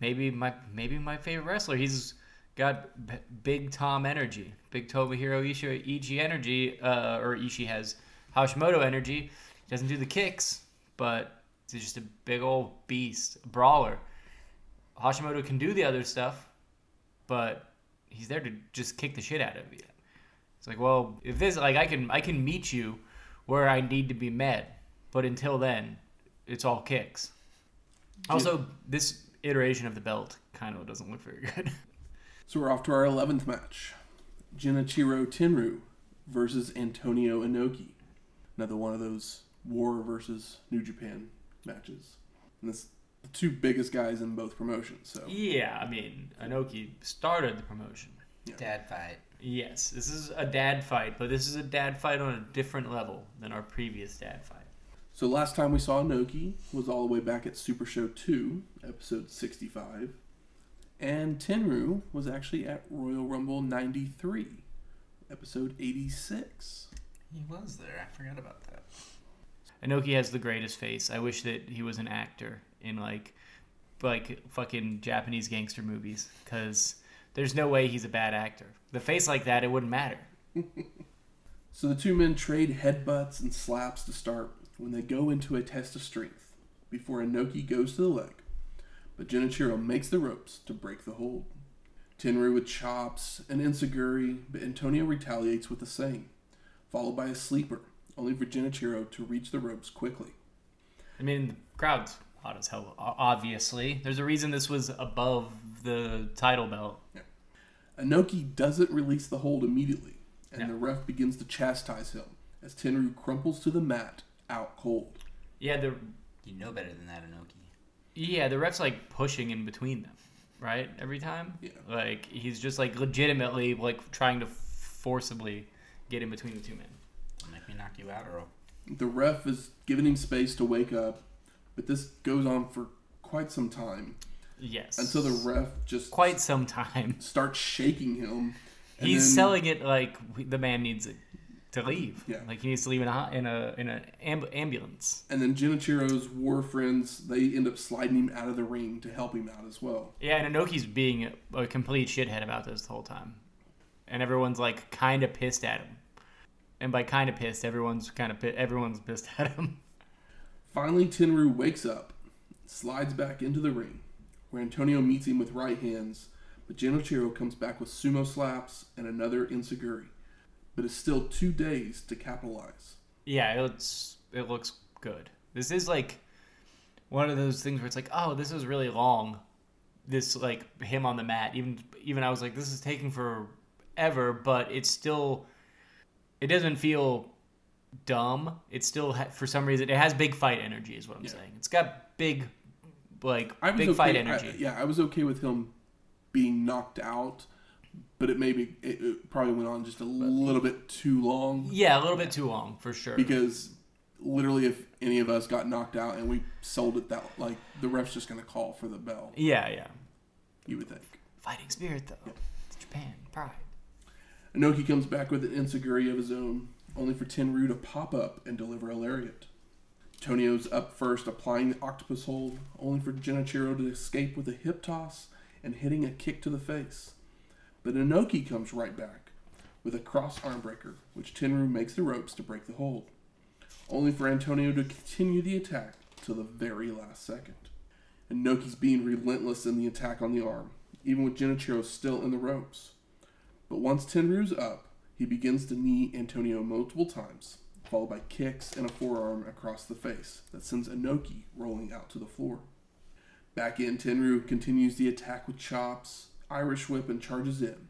maybe my maybe my favorite wrestler. He's got b- big Tom energy, big Tomohiro Ishii, Ishii energy, uh, or Ishii has Hashimoto energy. He doesn't do the kicks, but he's just a big old beast, a brawler. Hashimoto can do the other stuff, but he's there to just kick the shit out of you. It's like, well, if this like I can I can meet you where I need to be met, but until then, it's all kicks. Also, this iteration of the belt kind of doesn't look very good. (laughs) So we're off to our 11th match. Genichiro Tenryu versus Antonio Inoki. Another one of those War versus New Japan matches. And this the two biggest guys in both promotions. So yeah, I mean, Anoki started the promotion. Dad fight. Yes, this is a dad fight, but this is a dad fight on a different level than our previous dad fight. So last time we saw Inoki was all the way back at Super Show 2, episode 65. And Tenryu was actually at Royal Rumble 93, episode 86. He was there. I forgot about that. Inoki has the greatest face. I wish that he was an actor in like like fucking Japanese gangster movies cuz there's no way he's a bad actor. The face like that it wouldn't matter. (laughs) So the two men trade headbutts and slaps to start when they go into a test of strength before Inoki goes to the leg. But Genichiro makes the ropes to break the hold. Tenryu with chops and enzuigiri, but Antonio retaliates with the same, followed by a sleeper, only for Genichiro to reach the ropes quickly. I mean, the crowd's hot as hell obviously. There's a reason this was above the title belt. Inoki doesn't release the hold immediately, and No. the ref begins to chastise him as Tenryu crumples to the mat, out cold. Yeah, the You know better than that, Anoki. yeah, the ref's like pushing in between them, right? Every time. Yeah. Like he's just like legitimately like trying to forcibly get in between the two men. Don't make me knock you out, Earl. The ref is giving him space to wake up, but this goes on for quite some time Yes. until the ref just quite some time. starts shaking him. He's then- selling it like the man needs it to leave. Yeah. Like he needs to leave in a in a in an amb- ambulance. And then Genichiro's war friends they end up sliding him out of the ring to help him out as well. Yeah, and Inoki's being a, a complete shithead about this the whole time, and everyone's like kind of pissed at him. And by kind of pissed, everyone's kind of everyone's pissed at him. Finally, Tenryu wakes up, slides back into the ring, where Antonio meets him with right hands, but Genichiro comes back with sumo slaps and another enzuigiri, but it's still two days to capitalize. Yeah, it's it looks good. This is like one of those things where it's like, oh, this is really long. This like him on the mat. Even even I was like, this is taking forever, but it's still. It doesn't feel dumb. It still ha- for some reason it has big fight energy. Is what I'm Yeah. saying. It's got big, like I big okay, fight I- energy. yeah, I was okay with him being knocked out, but it maybe it, it probably went on just a little bit too long Yeah, a little bit too long for sure. because literally, if any of us got knocked out and we sold it that like the ref's just gonna call for the bell. yeah, yeah. You would think. Fighting spirit though. It's Japan pride. Inoki comes back with an enzuigiri of his own, only for Tenryu to pop up and deliver a lariat. Tonio's up first, applying the octopus hold, only for Genichiro to escape with a hip toss and hitting a kick to the face. But Inoki comes right back with a cross arm breaker, which Tenryu makes the ropes to break the hold, only for Antonio to continue the attack till the very last second. Inoki's being relentless in the attack on the arm, even with Genichiro still in the ropes. But once Tenryu's up, he begins to knee Antonio multiple times, followed by kicks and a forearm across the face that sends Inoki rolling out to the floor. Back in, Tenru continues the attack with chops, Irish whip, and charges in,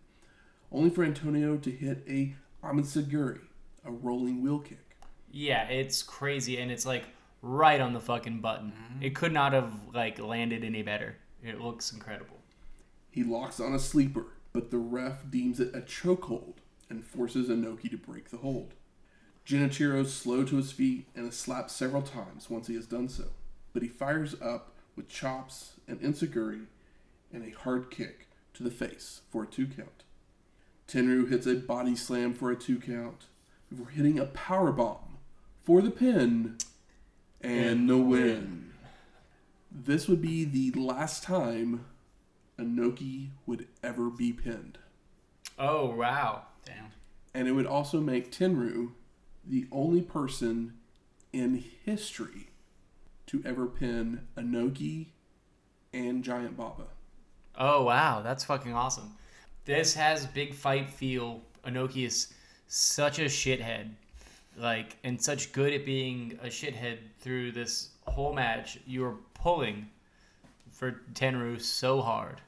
only for Antonio to hit a Amensaguri, a rolling wheel kick. Yeah, it's crazy, and it's like right on the fucking button. Mm-hmm. It could not have like landed any better. It looks incredible. He locks on a sleeper, but the ref deems it a chokehold and forces Inoki to break the hold. Genichiro's slow to his feet and is slapped several times once he has done so, but he fires up with chops and enzuigiri and a hard kick to the face for a two count. Tenryu hits a body slam for a two count before hitting a power bomb for the pin and the win. This would be the last time Anoki would ever be pinned. Oh wow! Damn. And it would also make Tenryu the only person in history to ever pin Anoki and Giant Baba. Oh wow, that's fucking awesome. This has big fight feel. Anoki is such a shithead, like, and such good at being a shithead through this whole match. You are pulling for Tenryu so hard,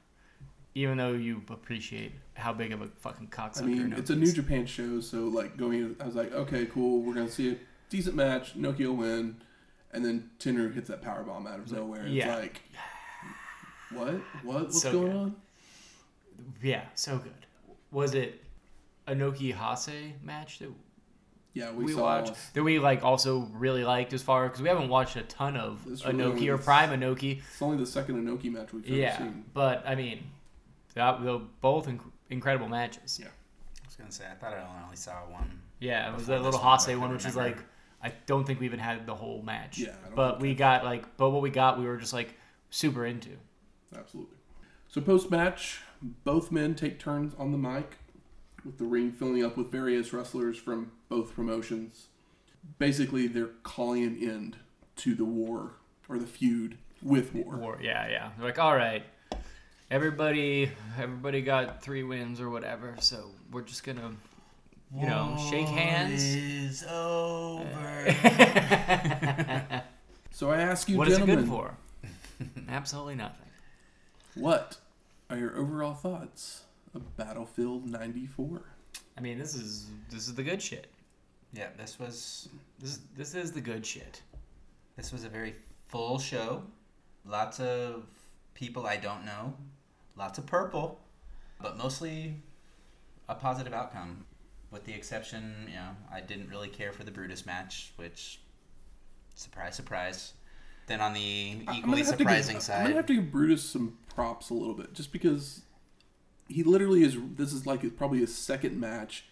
even though you appreciate how big of a fucking cocksucker. I mean, it's a. New Japan show, so like going in, I was like, okay, cool, we're gonna see a decent match. Noki will win, and then Tenryu hits that power bomb out of nowhere. and Yeah. It's like, what? What? What's So going good. on? Yeah, so good. Was it Anoki Hase match that Yeah, we, we, saw. watched that we like also really liked as far because we haven't watched a ton of This really Anoki only or is- Prime Anoki. It's only the second Anoki match we've ever Yeah, seen. but I mean, that they're both inc- incredible matches. Yeah. I was gonna say I thought I only saw one. Yeah, it was that little this one, Hase one, which is like I don't think we even had the whole match. Yeah, I don't but think we I- got like, but what we got, we were just like super into. Absolutely. So post match, both men take turns on the mic, with the ring filling up with various wrestlers from both promotions. Basically, they're calling an end to the war or the feud with war. War, yeah, yeah. They're like, all right, everybody, everybody got three wins or whatever, so we're just gonna, you know, shake hands. Is over. (laughs) So I ask you, what is it gentlemen, good for? (laughs) Absolutely nothing. What are your overall thoughts of Battlefield '94? I mean, this is this is the good shit. yeah, this was This this is the good shit. this was a very full show. Lots of people I don't know. Lots of purple, but mostly a positive outcome. With the exception, you know, I didn't really care for the Brutus match, which surprise, surprise. Then on the equally surprising give, side, I'm gonna have to give Brutus some props a little bit, just because he literally is. This is like his, probably his second match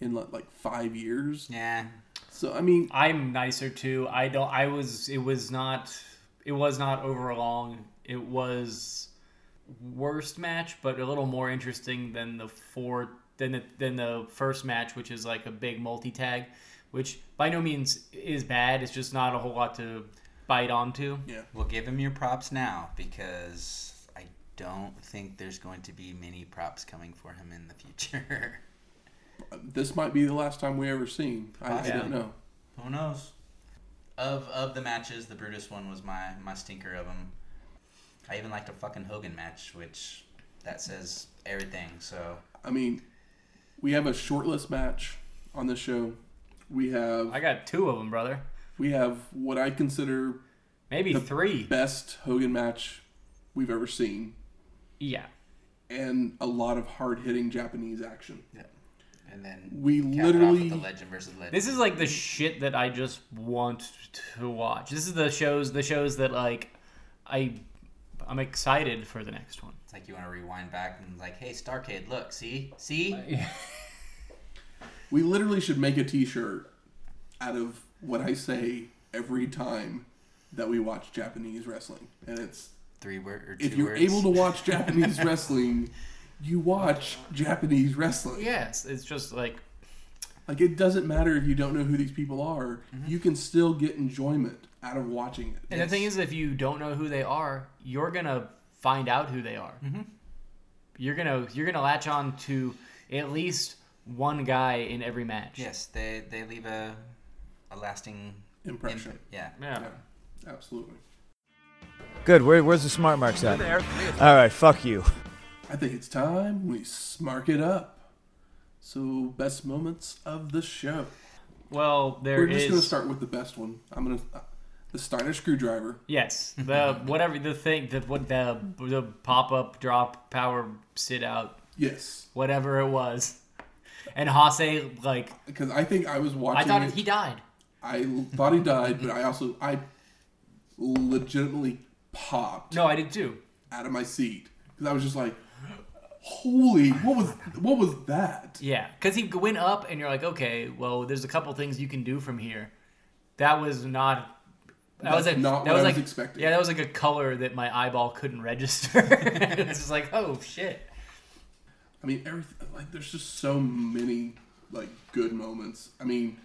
in like, like five years. yeah, So I mean, I'm nicer too. I don't. I was. It was not. It was not over long. It was worst match, but a little more interesting than the four than the than the first match, which is like a big multi tag, which by no means is bad. It's just not a whole lot to bite onto. yeah, We'll give him your props now because I don't think there's going to be many props coming for him in the future. (laughs) this might be the last time we ever seen. I, I Possibly. don't know. Who knows? Of of the matches, the Brutus one was my my stinker of them. I even liked a fucking Hogan match, which that says everything. So I mean, we have a shortlist match on the show. We have I got two of them, brother. We have what I consider Maybe The three. best Hogan match we've ever seen, Yeah. and a lot of hard hitting Japanese action. Yeah. And then We cap it off literally the Legend versus Legend. This is like the shit that I just want to watch. This is the shows, the shows that like I, I'm excited for the next one. It's like you want to rewind back and like, hey, Starcade, look, see, see, (laughs) We literally should make a T-shirt out of what I say every time that we watch Japanese wrestling, and it's three words. or two if you're words. able to watch (laughs) Japanese wrestling, you watch Japanese wrestling. Yes, it's just like Like it doesn't matter if you don't know who these people are, you can still get enjoyment out of watching it. And the thing is, if you don't know who they are, you're gonna find out who they are. Mm-hmm. You're gonna you're gonna latch on to at least one guy in every match. Yes, they they leave a a lasting Impression. imprint. Yeah. Yeah. Yeah, absolutely. Good. Where, where's the smart marks at? All right. Fuck you. I think it's time we smark it up. So, best moments of the show. Well, there We're just is- going to start with the best one. I'm going to. Uh, the Steiner screwdriver. Yes, the (laughs) whatever the thing, the what the the pop up, drop, power, sit out, Yes. whatever it was, and Hase like Because I think I was watching I thought it. he died. I thought he died, but I also. I legitimately popped No, I did too. out of my seat. Because I was just like, holy, what was what was that? Yeah, because he went up, and you're like, okay, well, there's a couple things you can do from here. That was not. That was That's not that what was I was like, expecting. Yeah, that was like a color that my eyeball couldn't register. (laughs) it's just like, oh shit. I mean, everything. Like, there's just so many like good moments. I mean,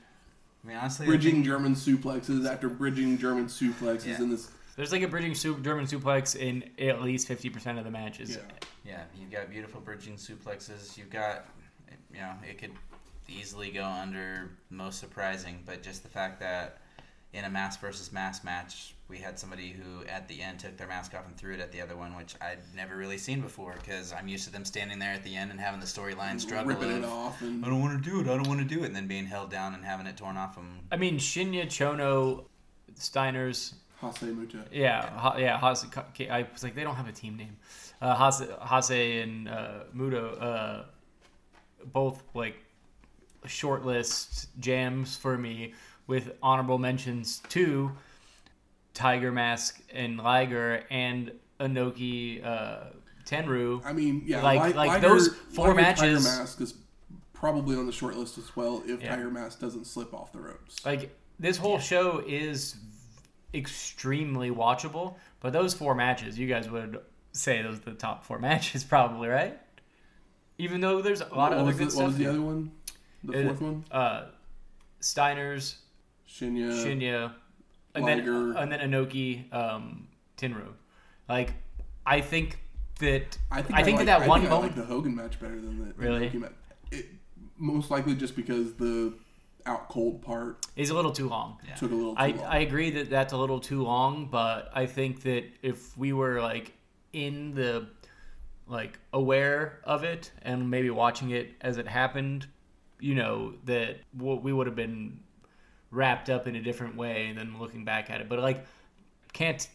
I mean, honestly, I bridging think- German suplexes after bridging German suplexes Yeah. in this. There's like a bridging su- German suplex in at least fifty percent of the matches. Yeah. Yeah, you've got beautiful bridging suplexes. You've got, you know, it could easily go under most surprising, but just the fact that in a mask versus mask match, we had somebody who at the end took their mask off and threw it at the other one, which I'd never really seen before because I'm used to them standing there at the end and having the storyline struggle ripping of, it off and I don't want to do it, I don't want to do it, and then being held down and having it torn off them. I mean, Shinya, Chono, Steiners, Hase Muta. yeah, ha, yeah, Hase, okay, I was like, they don't have a team name. Uh, Hase, Hase and uh, Muto, uh, both like shortlist jams for me with honorable mentions to Tiger Mask and Liger and Anoki uh, Tenryu. I mean, yeah, Like- Li- like Liger- those four Liger matches- Tiger Mask is probably on the short list as well if Yeah. Tiger Mask doesn't slip off the ropes. Like this whole show is extremely watchable, but those four matches, you guys would say those are the top four (laughs) matches, probably, right? Even though there's a lot what, of other good the, stuff. what was the other one? The Uh, fourth one? Uh, Steiner's, Shinya. Shinya, and Liger. then and then Anoki, um, Tenryu. Like, I think that I think I think like, that I one think I like the Hogan match better than the Really? Inoki match. It, most likely just because the out cold part is a little too long. Yeah. took a little too I, long. I agree that that's a little too long, but I think that if we were like in the like aware of it and maybe watching it as it happened, you know that w- we would have been wrapped up in a different way than looking back at it. But like, can't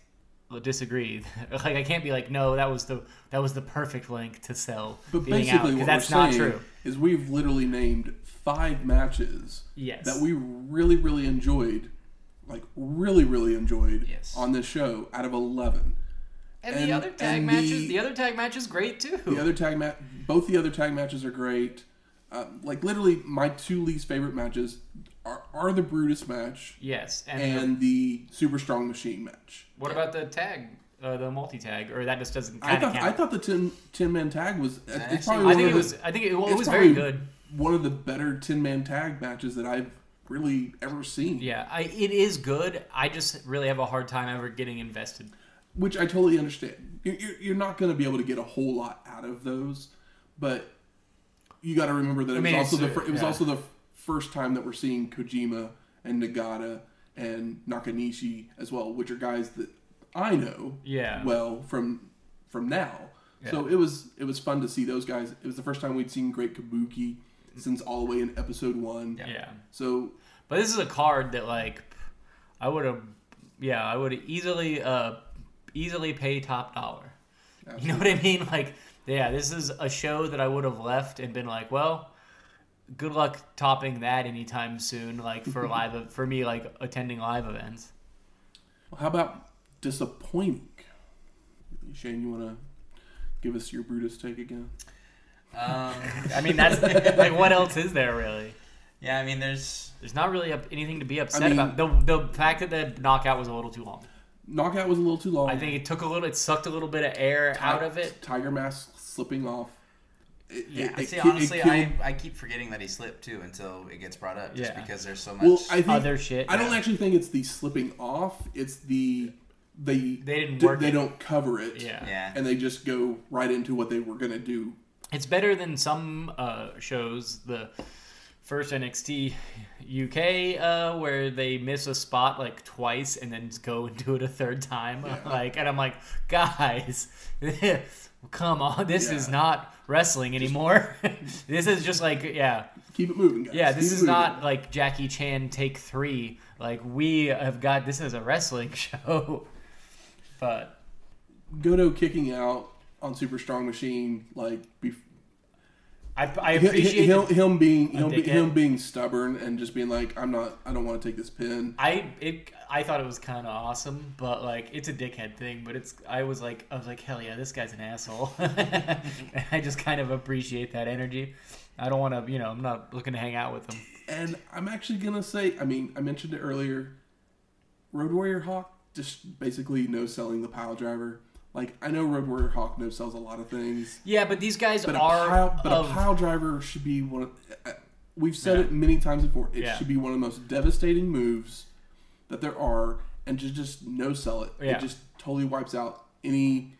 disagree. (laughs) like I can't be like, no, that was the that was the perfect link to sell but out basically, because what that's we're not saying true. is we've literally named five matches Yes. that we really, really enjoyed, like really, really enjoyed Yes. on this show out of eleven. and, and- the other tag matches, the- the other tag match is great too. The other tag match, both the other tag matches are great. Uh, like literally, my two least favorite matches are, are the Brutus match yes, and, the- and the Super Strong Machine match. What about the tag, uh, the multi tag, or that just doesn't I thought count? I thought the ten, 10 man tag was it's actually- probably I think it was. the, I think it, well, it was very good. one of the better ten man tag matches that I've really ever seen. Yeah, I, it is good. I just really have a hard time ever getting invested. which I totally understand. You're, you're, you're not going to be able to get a whole lot out of those, but you got to remember that it mean, was also the it was yeah. also the first time that we're seeing Kojima and Nagata and Nakanishi as well, which are guys that I know Yeah. well from from now. So it was it was fun to see those guys. It was the first time we'd seen Great Kabuki since all the way in episode one. Yeah. So But this is a card that like I would have. Yeah, I would easily uh easily pay top dollar. You know what I mean? Like, yeah, this is a show that I would have left and been like, well, good luck topping that anytime soon. Like for (laughs) live for me, like attending live events. Well, how about disappointing? Shane, you want to give us your Brutus take again? Um, (laughs) I mean, that's like what else is there really? yeah, I mean, there's There's not really up, anything to be upset I mean- about. The the fact that the knockout was a little too long. Knockout was a little too long. I think it took a little. It sucked a little bit of air out of it. Tiger Mask slipping off. It, Yeah, it- it See, it honestly, killed- I, I keep forgetting that he slipped too until it gets brought up, just Yeah. because there's so much. well, I think Other shit. I don't actually think it's the slipping off. It's the they They didn't d- They it. don't cover it. Yeah. yeah, and they just go right into what they were gonna do It's better than some uh, shows. The first NXT UK uh, where they miss a spot like twice and then go and do it a third time. (laughs) Like, and I'm like, guys, (laughs) come on, (laughs) this is not wrestling anymore. (laughs) (laughs) this is just like, yeah, Keep it moving, guys. yeah. This Keep is not like Jackie Chan take three. Like we have got this is a wrestling show, but Goto kicking out on Super Strong Machine, like bef- I, I appreciate. him, the- him being him, be- him being stubborn and just being like, I'm not, I don't want to take this pin. I it I thought it was kind of awesome, but like it's a dickhead thing. But it's I was like I was like hell yeah, this guy's an asshole. And (laughs) I just kind of appreciate that energy. I don't want to, you know, I'm not looking to hang out with him. And I'm actually gonna say, I mean, I mentioned it earlier. Road Warrior Hawk just basically no selling the pile driver. Like I know Road Warrior Hawk no sells a lot of things, Yeah, but these guys but a are pile, but of a pile driver should be one. Of, uh, we've said Yeah. it many times before. It Yeah. should be one of the most devastating moves that there are, and to just no sell it, Yeah. it just totally wipes out any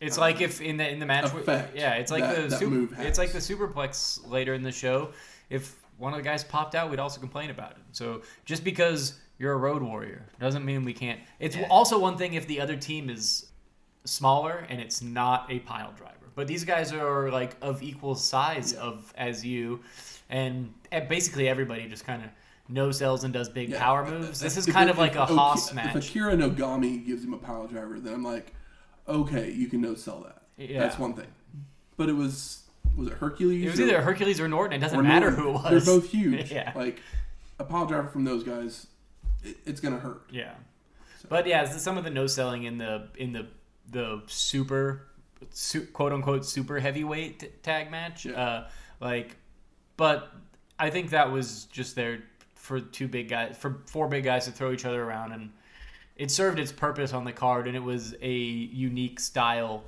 It's like if in the in the match, Effect yeah, it's like that- the super, move it's like the superplex later in the show. If one of the guys popped out, we'd also complain about it. So just because you're a road warrior doesn't mean we can't. It's also one thing if the other team is smaller and it's not a pile driver. But these guys are like of equal size of as you, and eh, basically everybody just kind of no sells and does big Yeah. power moves. This is If kind it- of like a Aki- Haas match. If Akira Nogami gives him a pile driver, then I'm like, okay, you can no sell that. Yeah. That's one thing. But it was was it Hercules? It was or- either Hercules or Norton. It doesn't or matter Norton? who it was. They're both huge. (laughs) Yeah. Like a pile driver from those guys, it, it's gonna hurt. Yeah, but yeah, some of the no selling in the in the the super su- quote unquote super heavyweight t- tag match. Yeah. Uh, like, but I think that was just there for two big guys for four big guys to throw each other around, and it served its purpose on the card, and it was a unique style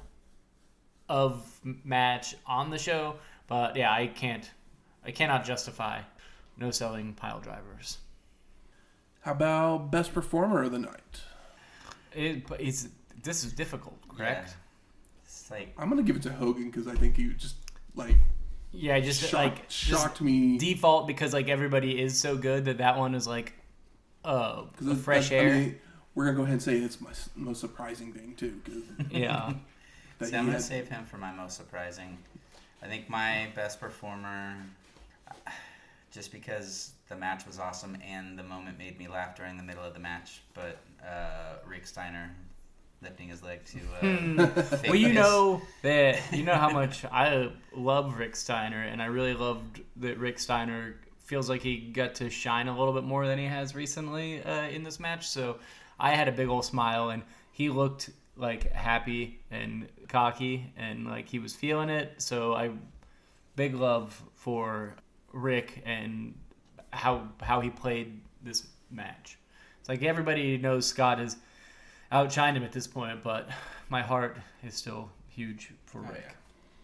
of match on the show. But yeah, I can't, I cannot justify no selling pile drivers. How about best performer of the night? It, it's this is difficult, correct? Yeah. It's like I'm gonna give it to Hogan because I think he just like Yeah, just shocked, like just shocked me. default because like everybody is so good that that one is like, uh, 'cause a it's- fresh I air. mean, we're gonna go ahead and say it's my most surprising thing too. 'cause (laughs) yeah, that See, I'm gonna had- save him for my most surprising. I think my best performer, just because the match was awesome and the moment made me laugh during the middle of the match. But uh, Rick Steiner lifting his leg to uh, Hmm. (laughs) well, you know that you know how much (laughs) I love Rick Steiner, and I really loved that Rick Steiner feels like he got to shine a little bit more than he has recently uh, in this match. So I had a big old smile, and he looked like happy and cocky, and like he was feeling it. So I big love for Rick and how how he played this match. It's like everybody knows Scott has outshined him at this point, but my heart is still huge for Oh, Rick. yeah.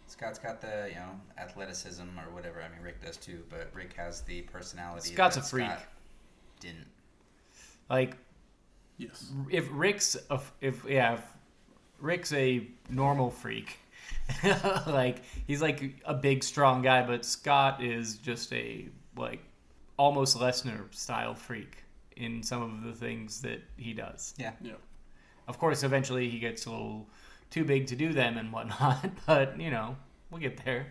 Scott's got the you know athleticism or whatever. I mean, Rick does too, but Rick has the personality. Scott's that a freak. Scott didn't. Like yes. if Rick's a, if yeah, if Rick's a normal freak. (laughs) like he's like a big strong guy, but Scott is just a like almost Lesnar style freak in some of the things that he does. Yeah. Yeah. Of course, eventually he gets a little too big to do them and whatnot, (laughs) but you know we'll get there.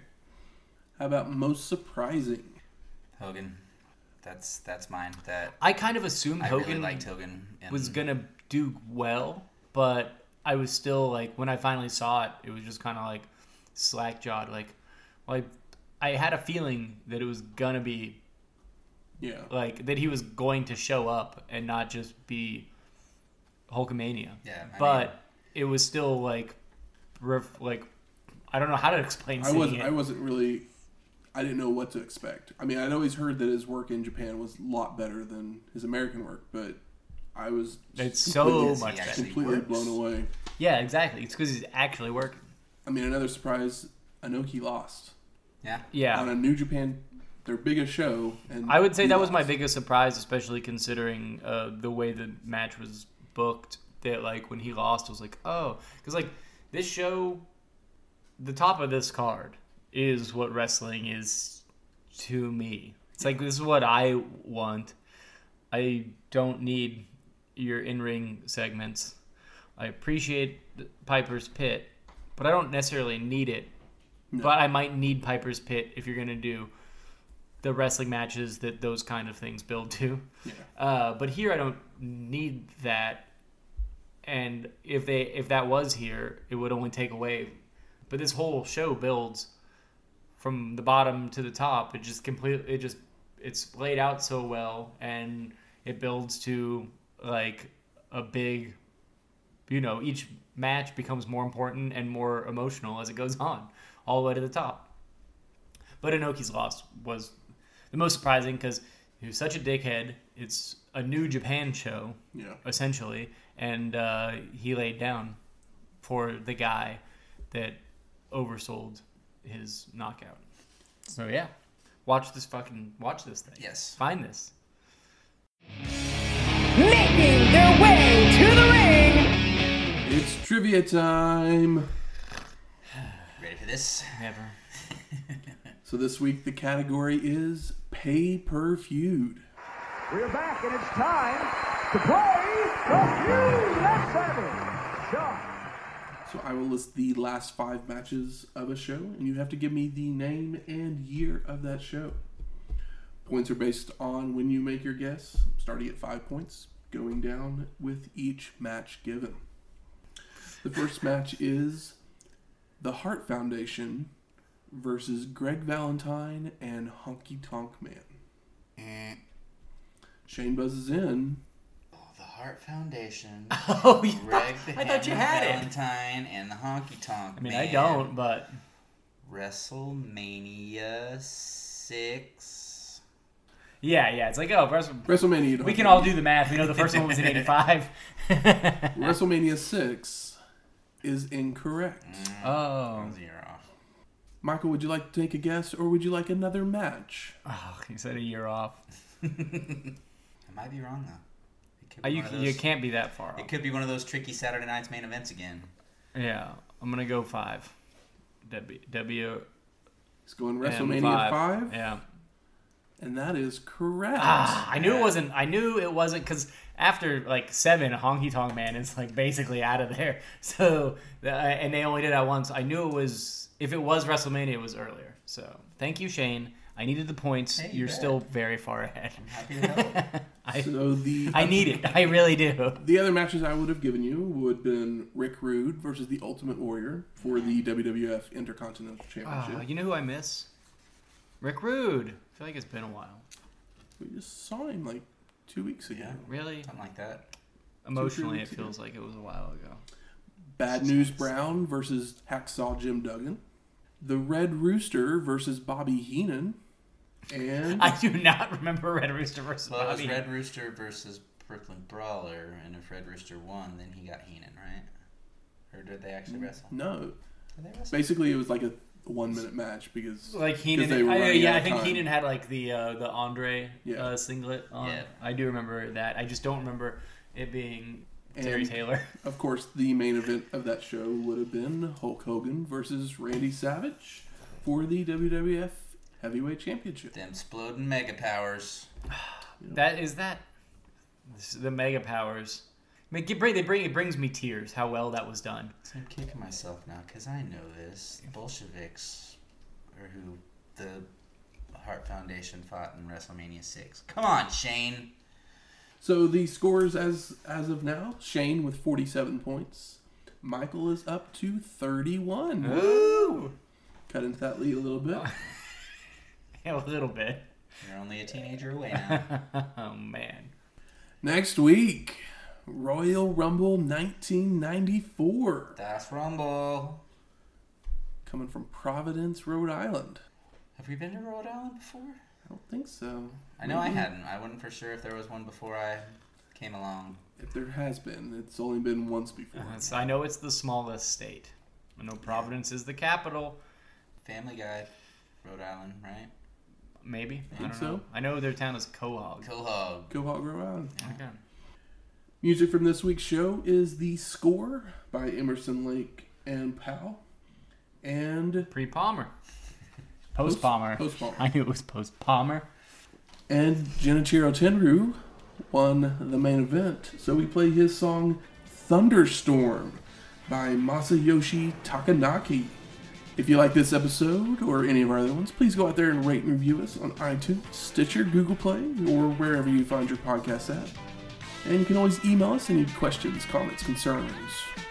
How about most surprising? Hogan. That's that's mine. That I kind of assumed I Hogan really liked Hogan. And was gonna do well, but I was still like when I finally saw it, it was just kind of like slack jawed. Like, like I had a feeling that it was gonna be Yeah. like that he was going to show up and not just be Hulkamania. Yeah, I but mean- it was still like, ref, like I don't know how to explain. I wasn't. it. I wasn't really. I didn't know what to expect. I mean, I'd always heard that his work in Japan was a lot better than his American work, but I was It's completely- so much better. completely works. blown away. Yeah, exactly. It's because he's actually working. I mean, another surprise: Inoki lost Yeah. Yeah. on a New Japan, their biggest show, and I would say he that was my biggest surprise, especially considering uh, the way the match was booked. That like when he lost, I was like, oh, because like this show, the top of this card is what wrestling is to me. It's like this is what I want. I don't need your in-ring segments. I appreciate Piper's Pit, but I don't necessarily need it. But I might need Piper's Pit if you're gonna do the wrestling matches that those kind of things build to. Yeah. Uh, but here I don't need that. And if they if that was here, it would only take away. But this whole show builds from the bottom to the top. It just completely it just it's laid out so well and it builds to like a big you know, each match becomes more important and more emotional as it goes on, all the way to the top. But Inoki's loss was the most surprising because he was such a dickhead. It's a new Japan show, Yeah. essentially, and uh, he laid down for the guy that oversold his knockout. So yeah, watch this fucking watch this thing. Yes. find this. Making their way to the ring, It's trivia time. (sighs) Ready for this? Never. (laughs) So this week the category is pay per feud. We're back, and it's time to play the feud. Let's have it. So I will list the last five matches of a show, and you have to give me the name and year of that show. Points are based on when you make your guess, starting at five points, going down with each match given. The first match is the Hart Foundation versus Greg Valentine and Honky Tonk Man. Eh. Shane buzzes in. Oh, the Hart Foundation. (laughs) Oh yeah, Greg the I thought you Hammer had it. Valentine and the Honky Tonk Man. I mean, Man. I don't, but WrestleMania six. yeah, yeah. It's like oh, WrestleMania. we can all do the math. We know the first one was in '85. (laughs) WrestleMania 6 is incorrect. oh, One's a year off. Michael, would you like to take a guess or would you like another match? oh, you said a year off. (laughs) I might be wrong though. It could Uh, you one of you can't be that far off. It could be one of those tricky Saturday night's main events again. Yeah, I'm gonna go five. W W It's going M WrestleMania 5, Yeah. and that is correct. Ah, I knew it wasn't. I knew it wasn't because after like seven, Honky Tonk Man is like basically out of there. (laughs) So uh, and they only did that once. I knew it was. If it was WrestleMania, it was earlier. So thank you, Shane. I needed the points. Hey, you You're bet. still very far ahead. Happy to help. (laughs) I So the I need it. I really do. the other matches I would have given you would have been Rick Rude versus the Ultimate Warrior for the WWF Intercontinental Championship. Oh, you know who I miss? Rick Rude. I feel like it's been a while. we just saw him like two weeks ago. Yeah. Really, Something like that. emotionally, it weeks ago. feels like it was a while ago. Bad News Brown versus Hacksaw Jim Duggan. The Red Rooster versus Bobby Heenan. And I do not remember Red Rooster versus Well, it was Bobby. Red Rooster versus Brooklyn Brawler, and if Red Rooster won, then he got Heenan, right? Or did they actually wrestle? no, Did they wrestle? basically it was like a one minute match because Like Heenan, they were I, yeah, out I of think time. Heenan had like the uh, the Andre Yeah. uh, singlet on. Yeah. I do remember that. I just don't remember it being Terry And- Taylor. (laughs) Of course, the main event of that show would have been Hulk Hogan versus Randy Savage for the WWF Heavyweight Championship. Them exploding mega powers. (sighs) That is that. this is the Mega Powers. I mean, it bring, they bring it brings me tears how well that was done. I'm kicking myself now because I know this. The Bolsheviks or who the Hart Foundation fought in WrestleMania 6. Come on, Shane. So the scores as as of now: Shane with forty-seven points. Michael is up to thirty-one. Ooh, Cut into that lead a little bit. (laughs) a little bit. You're only a teenager away now. (laughs) oh man. Next week, Royal Rumble 1994, That's Rumble. coming from Providence, Rhode Island. Have we been to Rhode Island before? I don't think so. I know I hadn't. I wasn't for sure if there was one before I came along. If there has been, it's only been once before. Uh, I know it's the smallest state. I know Providence is the capital. Family Guy, Rhode Island, right? Maybe. I Think don't so. know. I know their town is Quahog. Quahog. Go Hog Rhode Island. Okay. Music from this week's show is The Score by Emerson Lake and Powell. And Pre Palmer. Post Palmer. Post Palmer. I knew it was post Palmer. And Genichiro Tenryu won the main event, so we play his song Thunderstorm by Masayoshi Takanaka. If you like this episode or any of our other ones, please go out there and rate and review us on iTunes, Stitcher, Google Play, or wherever you find your podcasts at. And you can always email us any questions, comments, concerns,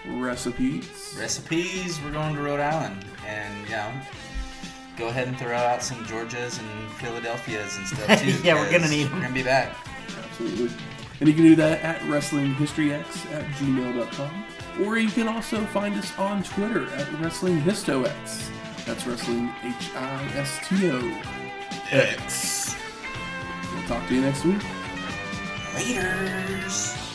recipes. Recipes. We're going to Rhode Island, and you know, go ahead and throw out some Georgias and Philadelphias and stuff (laughs) too. Yeah, we're gonna 'cause need 'em. We're gonna be back. Absolutely. And you can do that at WrestlingHistoryX at gmail.com. Or you can also find us on Twitter at WrestlingHistoX. That's Wrestling H I S T O X. We'll talk to you next week. Laters.